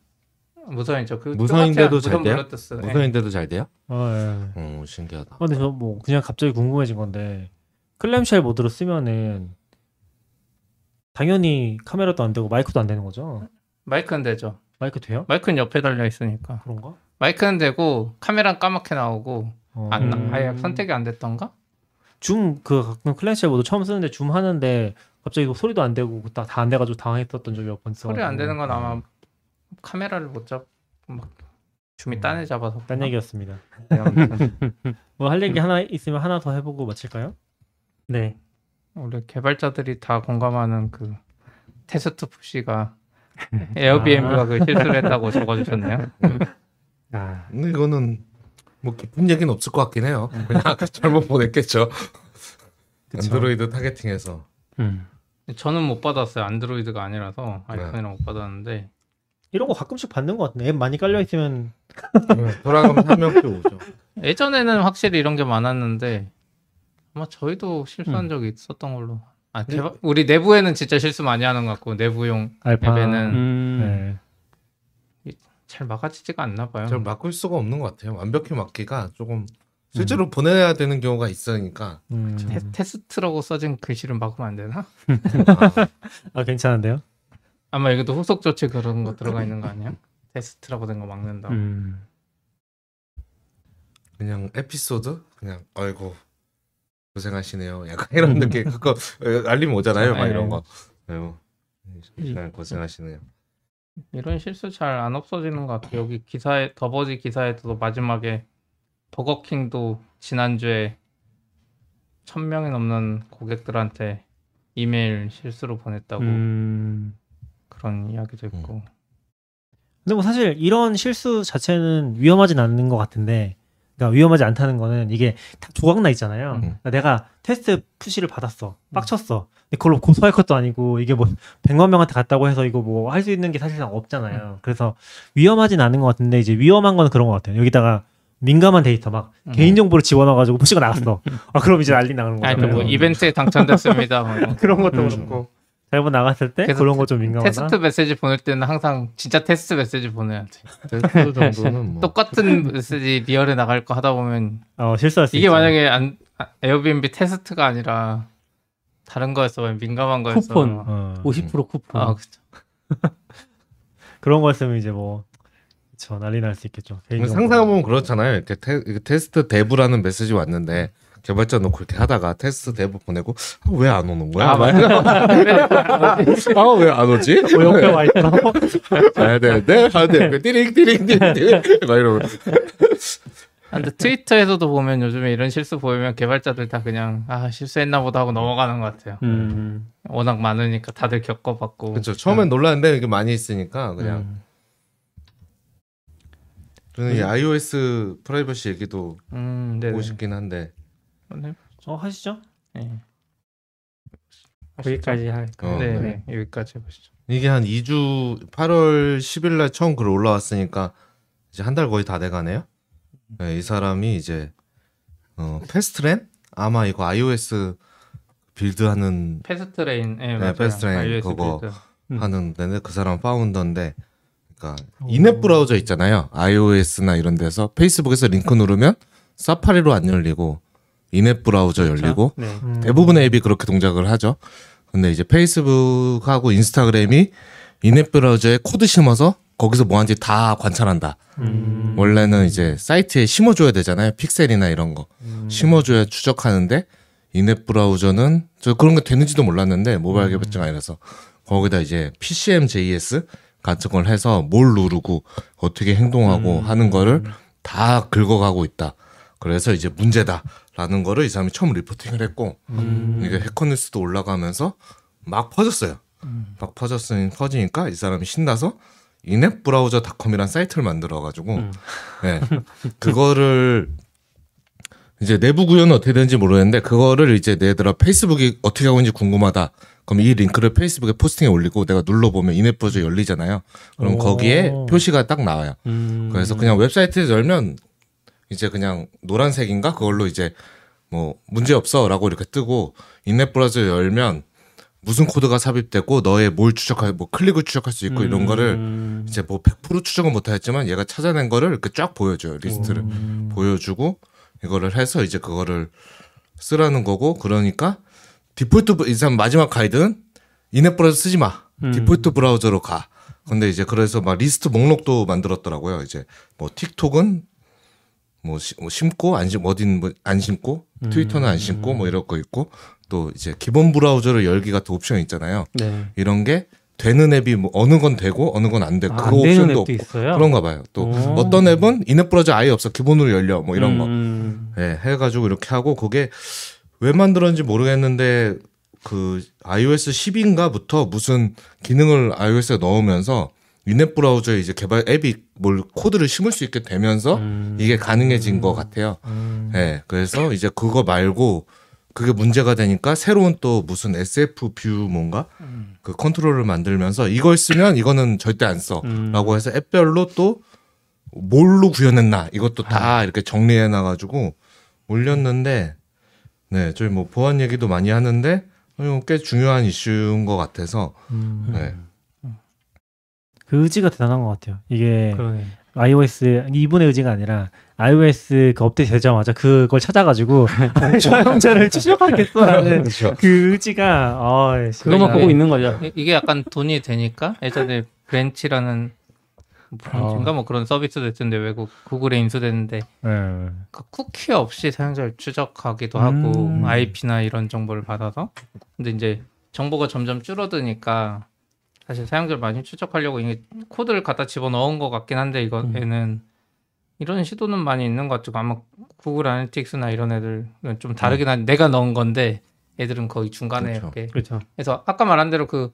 무선이죠. 그 무선인데도. 잘 돼요? 무선 블루투스. 예. 무선인데도 잘 돼요? 어, 예. 어, 신기하다. 아, 근데 저 뭐 그냥 갑자기 궁금해진 건데 clamshell 모드로 쓰면은 당연히 카메라도 안 되고 마이크도 안 되는 거죠? 마이크는 되죠. 마이크 돼요? 마이크는 옆에 달려 있으니까. 그런가? 마이크는 되고 카메라는 까맣게 나오고 어. 안 나- 음. 아예 선택이 안 됐던가? 줌 그 가끔 clamshell 모드 처음 쓰는데 줌 하는데 갑자기 소리도 안 되고 다 안 돼가지고 당황했었던 적이 몇 번 있어. 소리 안 되는 건 아마 카메라를 못 잡. 막 줌이 딴애 잡아서. 딴 얘기였습니다. 네, 뭐 할 얘기 하나 있으면 하나 더 해보고 마칠까요? 네. 우리 개발자들이 다 공감하는 그 테스트 푸시가 에어비앤비가 그 실수를 했다고 적어주셨네요. 아, 근데 이거는 뭐 깊은 얘기는 없을 것 같긴 해요. 그냥 잘못 보냈겠죠. 안드로이드 타겟팅해서. 음. 저는 못 받았어요. 안드로이드가 아니라서 아이폰이랑 못 받았는데 이런 거 가끔씩 받는 것 같은데 앱 많이 깔려 있으면 돌아가면 한 명씩 오죠. 예전에는 확실히 이런 게 많았는데 아마 저희도 실수한 음. 적이 있었던 걸로. 아, 개발, 우리 내부에는 진짜 실수 많이 하는 것 같고 내부용 알파 앱에는 음. 네. 잘 막아지지가 않나 봐요. 잘 바꿀 수가 없는 것 같아요. 완벽히 맞기가 조금 실제로 보내야 되는 경우가 있으니까. 음. 테, 테스트라고 써진 글씨를 막으면 안 되나? 아, 아 괜찮은데요? 아마 여기도 후속 조치 그런 거 들어가 있는 거 아니야? 테스트라고 된 거 막는다. 음. 그냥 에피소드 그냥 아이고 고생하시네요. 약간 이런 느낌. 그거 어, 알림 오잖아요. 막 네. 이런 거. 아이고 시간 고생하시네요. 이런 실수 잘 안 없어지는 것 같아요. 여기 기사에 더버지 기사에도 마지막에 버거킹도 지난주에 천 명이 넘는 고객들한테 이메일 실수로 보냈다고 음. 그런 이야기도 있고. 근데 뭐 사실 이런 실수 자체는 위험하진 않는 것 같은데, 그러니까 위험하지 않다는 거는 이게 다 조각나 있잖아요. 음. 그러니까 내가 테스트 푸시를 받았어, 빡쳤어. 근데 그걸로 고소할 것도 아니고 이게 뭐 100만 명한테 갔다고 해서 이거 뭐 할 수 있는 게 사실상 없잖아요. 그래서 위험하진 않은 것 같은데 이제 위험한 건 그런 것 같아요. 여기다가 민감한 데이터 막 음. 개인정보를 집어넣어가지고 push가 나갔어. 아 그럼 이제 난리 나는 아니 거잖아요. 또뭐 이벤트에 당첨됐습니다. 뭐. 그런 것도 음. 그렇고 잘못 나갔을 때 그래서 그런 거 좀 민감하다. 테스트 메시지 보낼 때는 항상 진짜 테스트 메시지 보내야 돼. 테스트 정도는 뭐 똑같은 메시지 real에 나갈 거 하다 보면 어 실수할 수 이게 있죠. 만약에 안 아, 에어비앤비 테스트가 아니라 다른 거였어 민감한 거였어. 쿠폰. 어. 50% 쿠폰. 아 그죠. 그런 거였으면 이제 뭐 그쵸 난리 날 수 있겠죠. 상상해보면 그렇잖아요. 테, 이렇게 테스트 dev라는 메시지 왔는데 개발자 놓고 이렇게 하다가 테스트 dev 보내고 왜안 오는 거야? 아, 아왜 안 오지? 뭐 옆에 와 있어. 가야 되는데 가야 되는데 띠링 띠링 띠링 띠링 막 이러면 아, 근데 트위터에서도 보면 요즘에 이런 실수 보이면 개발자들 다 그냥 아 실수했나 보다 하고 넘어가는 것 같아요. 음. 워낙 많으니까 다들 겪어봤고. 그렇죠. 처음엔 놀랐는데 이게 많이 있으니까 그냥 음. 저는 이 iOS 프라이버시 얘기도 음, 네. 보고 싶긴 한데 네. 어 하시죠. 네. 거기까지 할까요? 어, 네, 네. 네. 여기까지 해보시죠. 이게 한 2주 8월 10일 날 처음 글 올라왔으니까 이제 한 달 거의 다 돼가네요. 네, 이 사람이 이제 어, 패스트렌 아마 이거 iOS build하는 fastlane, 네, 네. fastlane iOS 그거. build. 음. 하는 데는 그 사람 founder인데 그러니까 in-app 브라우저 있잖아요. iOS나 이런 데서 페이스북에서 링크 누르면 사파리로 안 열리고 in-app 브라우저 열리고 네. 음. 대부분의 앱이 그렇게 동작을 하죠. 근데 이제 페이스북하고 인스타그램이 in-app 브라우저에 코드 심어서 거기서 뭐 하는지 다 관찰한다. 음. 원래는 이제 사이트에 심어줘야 되잖아요. 픽셀이나 이런 거. 음. 심어줘야 추적하는데 이넷 브라우저는 저 그런 게 되는지도 몰랐는데 모바일 개발자가 아니라서 거기다 이제 PCM.js 같은 걸 해서 뭘 누르고 어떻게 행동하고 음. 하는 거를 다 긁어가고 있다. 그래서 이제 문제다라는 거를 이 사람이 처음 리포팅을 했고 음. 이게 해커뉴스도 올라가면서 막 퍼졌어요. 막 퍼졌으니 퍼지니까 이 사람이 신나서 이넷 브라우저닷컴이란 사이트를 만들어 가지고 음. 네, 그거를 이제 내부 구현은 어떻게 되는지 모르겠는데 그거를 이제 얘들아 페이스북이 어떻게 하고 있는지 궁금하다. 그럼 이 링크를 페이스북에 포스팅에 올리고 내가 눌러보면 in-app 브라우저 열리잖아요. 그럼 오. 거기에 표시가 딱 나와요. 음. 그래서 그냥 웹사이트에서 열면 이제 그냥 노란색인가 그걸로 이제 뭐 문제 없어라고 이렇게 뜨고 in-app 브라우저 열면 무슨 코드가 삽입되고 너의 뭘 추적할 뭐 클릭을 추적할 수 있고 이런 거를 음. 이제 뭐 100% 추적은 못하겠지만 얘가 찾아낸 거를 이렇게 쫙 보여줘요 리스트를 음. 보여주고 이거를 해서 이제 그거를 쓰라는 거고 그러니까 디폴트 브- 이상 마지막 가이드는 in-app 브라우저 쓰지 마 음. 디폴트 브라우저로 가 근데 이제 그래서 막 리스트 목록도 만들었더라고요 이제 뭐 틱톡은 뭐, 시- 뭐 심고 안 심, 어딘 뭐안 심고 트위터는 안 심고 뭐 이럴 거 있고 또 이제 기본 브라우저를 열기 같은 옵션 있잖아요 네. 이런 게 되는 앱이 뭐 어느 건 되고 어느 건 안 되고 아, 되는 옵션도 앱도 없고 있어요. 그런가 봐요. 또 오. 어떤 앱은 in-app 브라우저 아예 없어 기본으로 열려 뭐 이런 거 음. 예, 해가지고 이렇게 하고 그게 왜 만들었는지 모르겠는데 그 iOS 10인가부터 무슨 기능을 iOS에 넣으면서 in-app 브라우저에 이제 개발 앱이 뭘 코드를 심을 수 있게 되면서 음. 이게 가능해진 것 같아요. 음. 예, 그래서 이제 그거 말고 그게 문제가 되니까 새로운 또 무슨 SF view 뭔가 그 컨트롤을 만들면서 이걸 쓰면 이거는 절대 안 써. 음. 라고 해서 앱별로 또 뭘로 구현했나 이것도 다 이렇게 정리해 놔가지고 올렸는데 네 저희 뭐 보안 얘기도 많이 하는데 이거 꽤 중요한 이슈인 것 같아서 음. 네. 그 의지가 대단한 것 같아요. 이게 그러네. iOS 이분의 의지가 아니라 iOS 그 업데이트 되자마자 그걸 찾아가지고 사용자를 추적하겠어라는 그렇죠. 그 의지가 어, 그러니까 보고 있는 거죠. 이- 이게 약간 돈이 되니까 예전에 Branch라는 Branch인가 뭐 그런 서비스도 있던데 외국 구글에 인수됐는데 네. 그 쿠키 없이 사용자를 추적하기도 하고 음. IP나 이런 정보를 받아서 근데 이제 정보가 점점 줄어드니까 사실 사용자를 많이 추적하려고 이게 코드를 갖다 집어 넣은 것 같긴 한데 이거에는 이런 시도는 많이 있는 것 같고 아마 구글 아나리틱스나 이런 애들은 좀 다르긴 한데 내가 넣은 건데 애들은 거의 중간에 그렇죠. 이렇게 그렇죠. 그래서 아까 말한 대로 그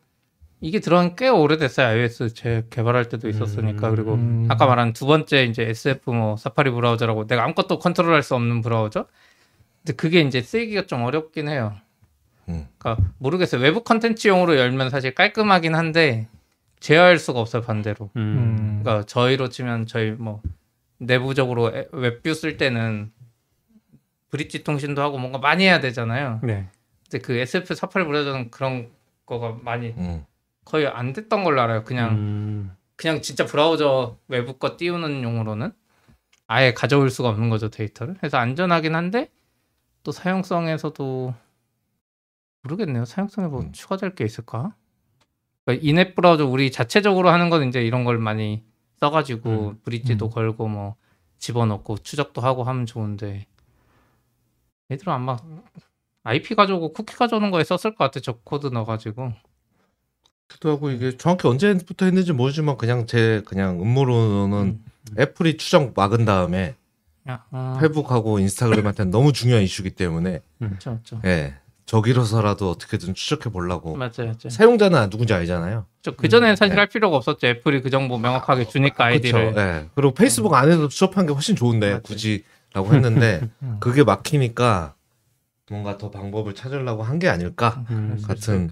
이게 들어간 꽤 오래됐어요 iOS 제 개발할 때도 있었으니까 음. 그리고 음. 아까 말한 두 번째 이제 SF 뭐 사파리 브라우저라고 내가 아무것도 컨트롤할 수 없는 브라우저. 근데 그게 이제 쓰기가 좀 어렵긴 해요. 음. 그러니까 모르겠어요. 외부 컨텐츠용으로 열면 사실 깔끔하긴 한데 제어할 수가 없어요 반대로. 음. 음. 그러니까 저희로 치면 저희 뭐 내부적으로 에- 웹뷰 쓸 때는 브릿지 통신도 하고 뭔가 많이 해야 되잖아요. 네. 근데 그 SF 사파리 브라우저는 그런 거가 많이 음. 거의 안 됐던 걸로 알아요. 그냥 음. 그냥 진짜 브라우저 외부 거 띄우는 용으로는 아예 가져올 수가 없는 거죠 데이터를. 그래서 안전하긴 한데 또 사용성에서도 모르겠네요. 사용성에 뭐 음. 추가될 게 있을까? 그러니까 in-app 브라우저 우리 자체적으로 하는 건 이제 이런 걸 많이 써가지고 bridge도 음. 걸고 뭐 집어넣고 추적도 하고 하면 좋은데 얘들은 아마 IP 가져오고 쿠키 가져오는 거에 썼을 것 같아. 저 코드 넣어가지고. 기도 하고 이게 정확히 언제부터 했는지 모르지만 그냥 제 그냥 음모로는 애플이 추적 막은 다음에 야, 아, 페북하고 인스타그램한테는 너무 중요한 이슈기 때문에 그렇죠, 그렇죠. 예 저기로서라도 어떻게든 추적해 보려고 맞아요, 맞아요. 사용자는 누군지 알잖아요. 그 전에는 사실 네. 할 필요가 없었죠. 애플이 그 정보 명확하게 주니까 아이디를. 그쵸, 예. 그리고 페이스북 안에서 추적한 게 훨씬 좋은데 맞아요. 굳이라고 했는데 음. 그게 막히니까 뭔가 더 방법을 찾으려고 한 게 아닐까. 음. 같은.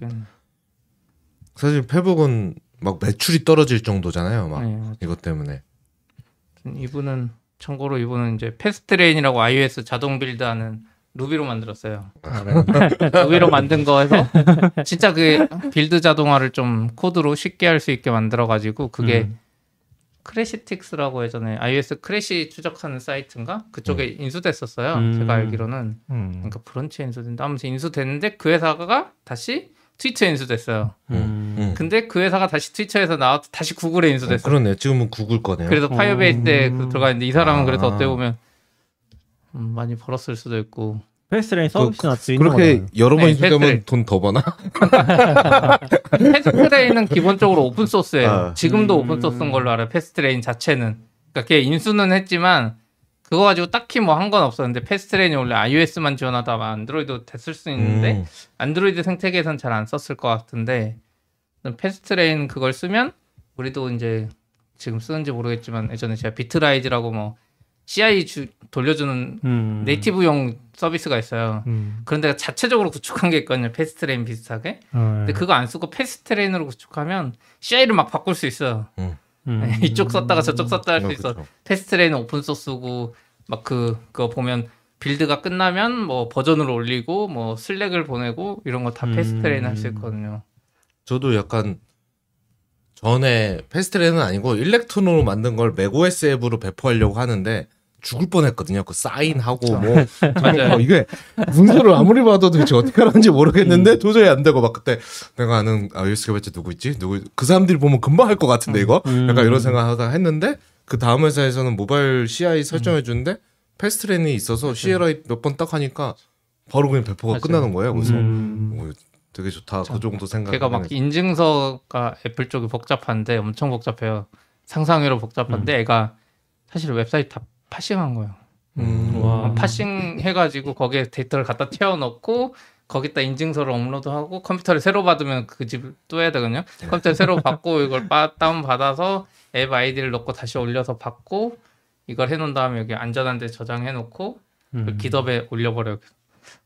사실 페북은 막 매출이 떨어질 정도잖아요. 막 네. 이것 때문에. 이분은 참고로 이분은 이제 fastlane이라고 iOS 자동 build하는 Ruby로 만들었어요. Ruby로 만든 거에서 진짜 그 build 자동화를 좀 코드로 쉽게 할 수 있게 만들어 가지고 그게 음. Crashlytics라고 예전에 iOS crash 추적하는 사이트인가 그쪽에 인수됐었어요. 음. 제가 알기로는 음. 그러니까 Branch에 인수된다. 아무튼 인수됐는데 그 회사가 다시 트위터에 인수됐어요. 음. 음. 근데 그 회사가 다시 트위터에서 나와서 다시 구글에 어, 인수됐어요. 그러네. 지금은 구글 거네요. 그래서 파이어베이스에 그 들어가는데 이 사람은 아. 그래서 어떻게 보면 음, 많이 벌었을 수도 있고 fastlane 서비스나 쓰이는 그렇게 거잖아요. 여러 번 네, 인수되면 fastlane. 돈더 버나? fastlane은 기본적으로 오픈 소스예요. 아. 지금도 음. 오픈 소스인 걸로 알아요. fastlane 자체는 그러니까 걔 인수는 했지만 그거 가지고 딱히 뭐 한 건 없었는데 fastlane이 원래 iOS만 지원하다가 안드로이드 됐을 수 있는데 음. 안드로이드 생태계에선 잘 안 썼을 것 같은데 fastlane 그걸 쓰면 우리도 이제 지금 쓰는지 모르겠지만 예전에 제가 Bitrise라고 뭐 CI 주, 돌려주는 음. native용 서비스가 있어요. 음. 그런데 자체적으로 구축한 게 있거든요. fastlane 비슷하게. 어, 근데 그거 안 쓰고 fastlane으로 구축하면 CI를 막 바꿀 수 있어. 음. 이쪽 썼다가 저쪽 썼다 할수 어, 있어. 그쵸. fastlane 오픈 소스고 막 그 그거 보면 build가 끝나면 뭐 버전을 올리고 뭐 슬랙을 보내고 이런 거다 음. fastlane 할 수 있거든요. 저도 약간 전에 fastlane은 아니고 Electron으로 만든 걸 맥OS 앱으로 배포하려고 하는데 죽을 뻔했거든요. 그 sign하고 뭐 맞아요. 어, 이게 문서를 아무리 봐도 도대체 어떻게 하는지 모르겠는데 도저히 안 되고 막 그때 내가 아는 iOS 개발자 누구 있지? 누구 그 사람들이 보면 금방 할 것 같은데 이거 음. 약간 이런 생각하다 했는데 그 다음 회사에서는 모바일 CI 설정해 주는데 fastlane이 있어서 CLI 몇 번 딱 하니까 바로 그냥 배포가 맞아요. 끝나는 거예요. 그래서 음. 오, 되게 좋다. 그 정도 생각. 걔가 막 인증서가 애플 쪽이 복잡한데 엄청 복잡해요. 상상외로 복잡한데 애가 사실 웹사이트 다 parsing한 거예요. 음. 와. parsing 해가지고 거기에 데이터를 갖다 채워넣고 거기다 인증서를 업로드하고 컴퓨터를 새로 받으면 그 짓 또 해야 되거든요. 컴퓨터 새로 받고 이걸 빠, 다운 받아서 앱 아이디를 넣고 다시 올려서 받고 이걸 해놓은 다음에 여기 안전한 데 저장해놓고 그 음. GitHub에 올려버려요.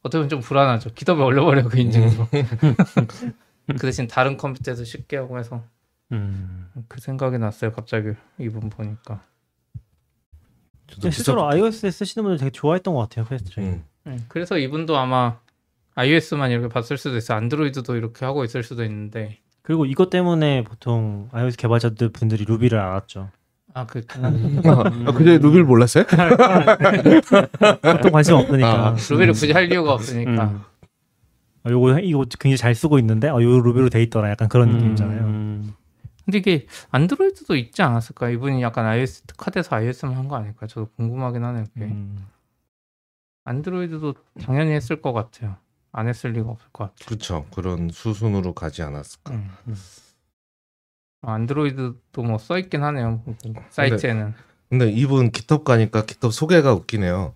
어떻게 보면 좀 불안하죠. GitHub에 올려버려 그 인증서. 그 대신 다른 컴퓨터에서 쉽게 하고 해서 음. 그 생각이 났어요. 갑자기 이분 보니까. 저도 실제로 비슷- iOS 쓰시는 분들 되게 좋아했던 것 같아요 fastlane. 음. 네, 그래서 이분도 아마 iOS만 이렇게 봤을 수도 있어요. 안드로이드도 이렇게 하고 있을 수도 있는데. 그리고 이것 때문에 보통 iOS 개발자들 분들이 루비를 알았죠. 아, 그 아, 그제 루비를 몰랐어요? 보통 관심 없으니까. 아, 루비를 굳이 할 이유가 없으니까. 음. 아, 요거 이거 굉장히 잘 쓰고 있는데 아, 요 루비로 돼 있더라. 약간 그런 느낌이잖아요. 음. 근데 이게 안드로이드도 있지 않았을까? 이분이 약간 iOS 특화돼서 iOS만 한 거 아닐까? 저도 궁금하긴 하네요. 그게. 음. 안드로이드도 당연히 했을 것 같아요. 안 했을 리가 없을 것 같아요. 그렇죠. 그런 수순으로 가지 않았을까. 음. 아, 안드로이드도 뭐 써 있긴 하네요. 사이트에는. 근데 이분 GitHub 가니까 GitHub 소개가 웃기네요.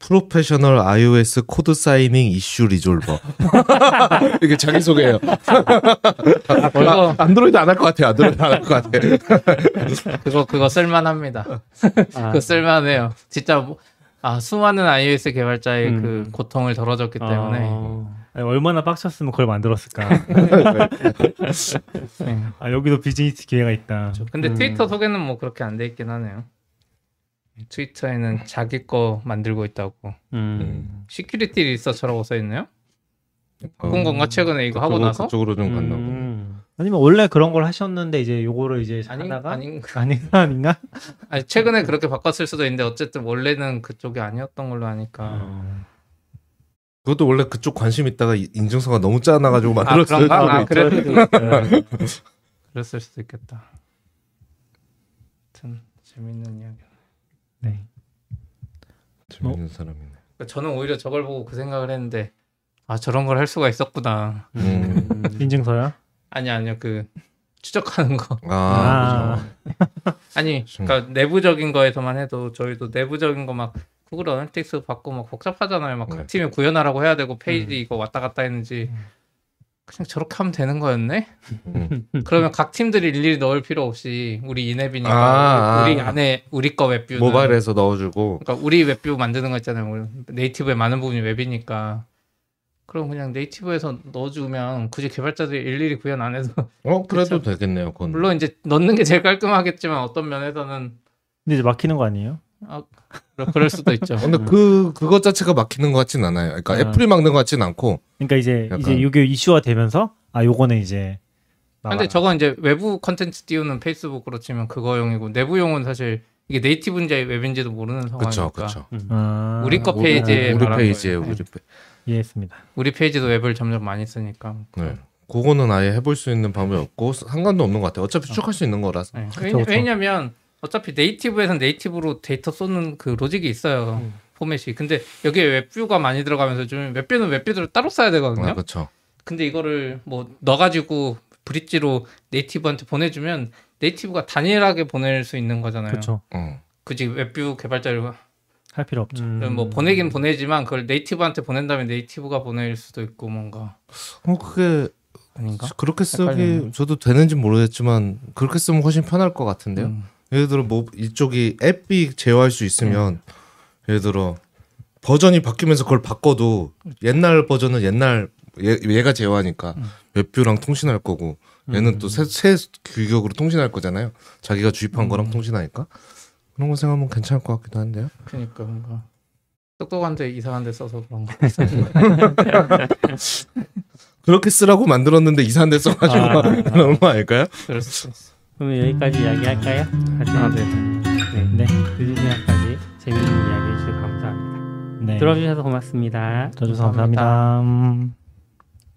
Professional iOS code signing issue resolver. 이게 자기 소개예요. 그거 안드로이드 안 할 것 같아요. 안드로이드 안 할 것 같아. 그거 그거 쓸만합니다. 아. 그거 쓸만해요. 진짜 뭐, 아 수많은 iOS 개발자의 음. 그 고통을 덜어줬기 때문에 어. 아니, 얼마나 빡쳤으면 그걸 만들었을까. 네. 아, 여기도 비즈니스 기회가 있다. 근데 음. 트위터 소개는 뭐 그렇게 안 돼 있긴 하네요. 트위터에는 자기 거 만들고 있다고. 음. security researcher라고 써 있네요. 어, 바꾼 건가 최근에 이거 하고 나서? 그쪽으로 좀 갔나 보네. 음. 아니면 원래 그런 걸 하셨는데 이제 요거를 이제 아닌 하다가 아닌 아닌가 아닌가? 아니 최근에 그렇게 바꿨을 수도 있는데 어쨌든 원래는 그쪽이 아니었던 걸로 하니까. 어. 그것도 원래 그쪽 관심 있다가 이- 인증서가 너무 짜나가지고 아 만들었어요. 그런가? 아, 아, 수도 있어요. 그랬을 수도 있겠다. 하여튼 재밌는 이야기. 재밌는 사람이네. 그러니까 저는 오히려 저걸 보고 그 생각을 했는데 아 저런 걸 할 수가 있었구나. 음. 인증서야? 아니 아니요 그 추적하는 거. 아, 그죠. 아니 그러니까 내부적인 거에서만 해도 저희도 내부적인 거 막 Google Analytics 박고 막 복잡하잖아요. 막 각 네. 팀에 구현하라고 해야 되고 페이지 이거 왔다 갔다 했는지 음. 그냥 저렇게 하면 되는 거였네. 음. 그러면 각 팀들이 일일이 넣을 필요 없이 우리 in-app이니까 아, 우리 아. 안에 우리 거 webview는 모바일에서 넣어주고 그러니까 우리 webview 만드는 거 있잖아요. 우리 native의 많은 부분이 웹이니까. 그럼 그냥 네이티브에서 넣어주면 굳이 개발자들이 일일이 구현 안 해서 어 그래도 그쵸. 되겠네요. 그건 물론 이제 넣는 게 제일 깔끔하겠지만 어떤 면에서는 근데 이제 막히는 거 아니에요? 그럴- 그럴 수도 있죠. 근데 그 그것 자체가 막히는 것 같진 않아요. 그러니까 아. 애플이 막는 것 같진 않고 그러니까 이제 약간- 이제 이게 이슈화 되면서 아 요거는 이제 근데 나와라. 저건 이제 외부 컨텐츠 띄우는 페이스북으로 치면 그거용이고 내부용은 사실 이게 네이티브인지 웹인지도 모르는 상황이니까 그렇죠. 아, 우리 거 우리- 페이지에 우리 말하는 페이지에 거예요. 우리 페... 이해했습니다. 우리 페이지도 웹을 점점 많이 쓰니까. 네. 그거는 아예 해볼 수 있는 방법이 없고 상관도 없는 것 같아요. 어차피 추적할 수 있는 거라서. 네. 그쵸, 왜냐, 그쵸. 왜냐면 어차피 native에선 native로 데이터 쏘는 그 로직이 있어요. 음. 포맷이. 근데 여기에 webview가 많이 들어가면서 좀 webview는 webview대로 따로 써야 되거든요. 아, 그렇죠. 근데 이거를 뭐 넣어가지고 bridge로 native한테 보내주면 native가 단일하게 보낼 수 있는 거잖아요. 그렇죠. 어. 굳이 webview 개발자를 할 필요 없죠. 음. 뭐 보내긴 보내지만 그걸 네이티브한테 보낸 다음에 네이티브가 보낼 수도 있고 뭔가 어 그게 아닌가? 그렇게 쓰기 헷갈리네. 저도 되는지 모르겠지만 그렇게 쓰면 훨씬 편할 것 같은데요. 음. 예를 들어 뭐 이쪽이 앱이 제어할 수 있으면 예를 들어 버전이 바뀌면서 그걸 바꿔도 옛날 버전은 옛날 얘, 얘가 제어하니까 음. 웹뷰랑 통신할 거고 얘는 또새새 규격으로 통신할 거잖아요. 자기가 주입한 거랑 통신하니까 그런 거 생각하면 괜찮을 것 같기도 한데요. 그러니까 뭔가 똑똑한데 이상한데 써서 그런 거. 그렇게 쓰라고 만들었는데 이상한 데 써가지고 아. 그런 거 아닐까요? 그럴 수 있어. 그러면 여기까지 이야기할까요? 아, 네. 네. 네. 늦은 시간까지 재밌는 이야기 해주셔서 감사합니다. 네. 들어주셔서 고맙습니다. 들어주셔서 감사합니다.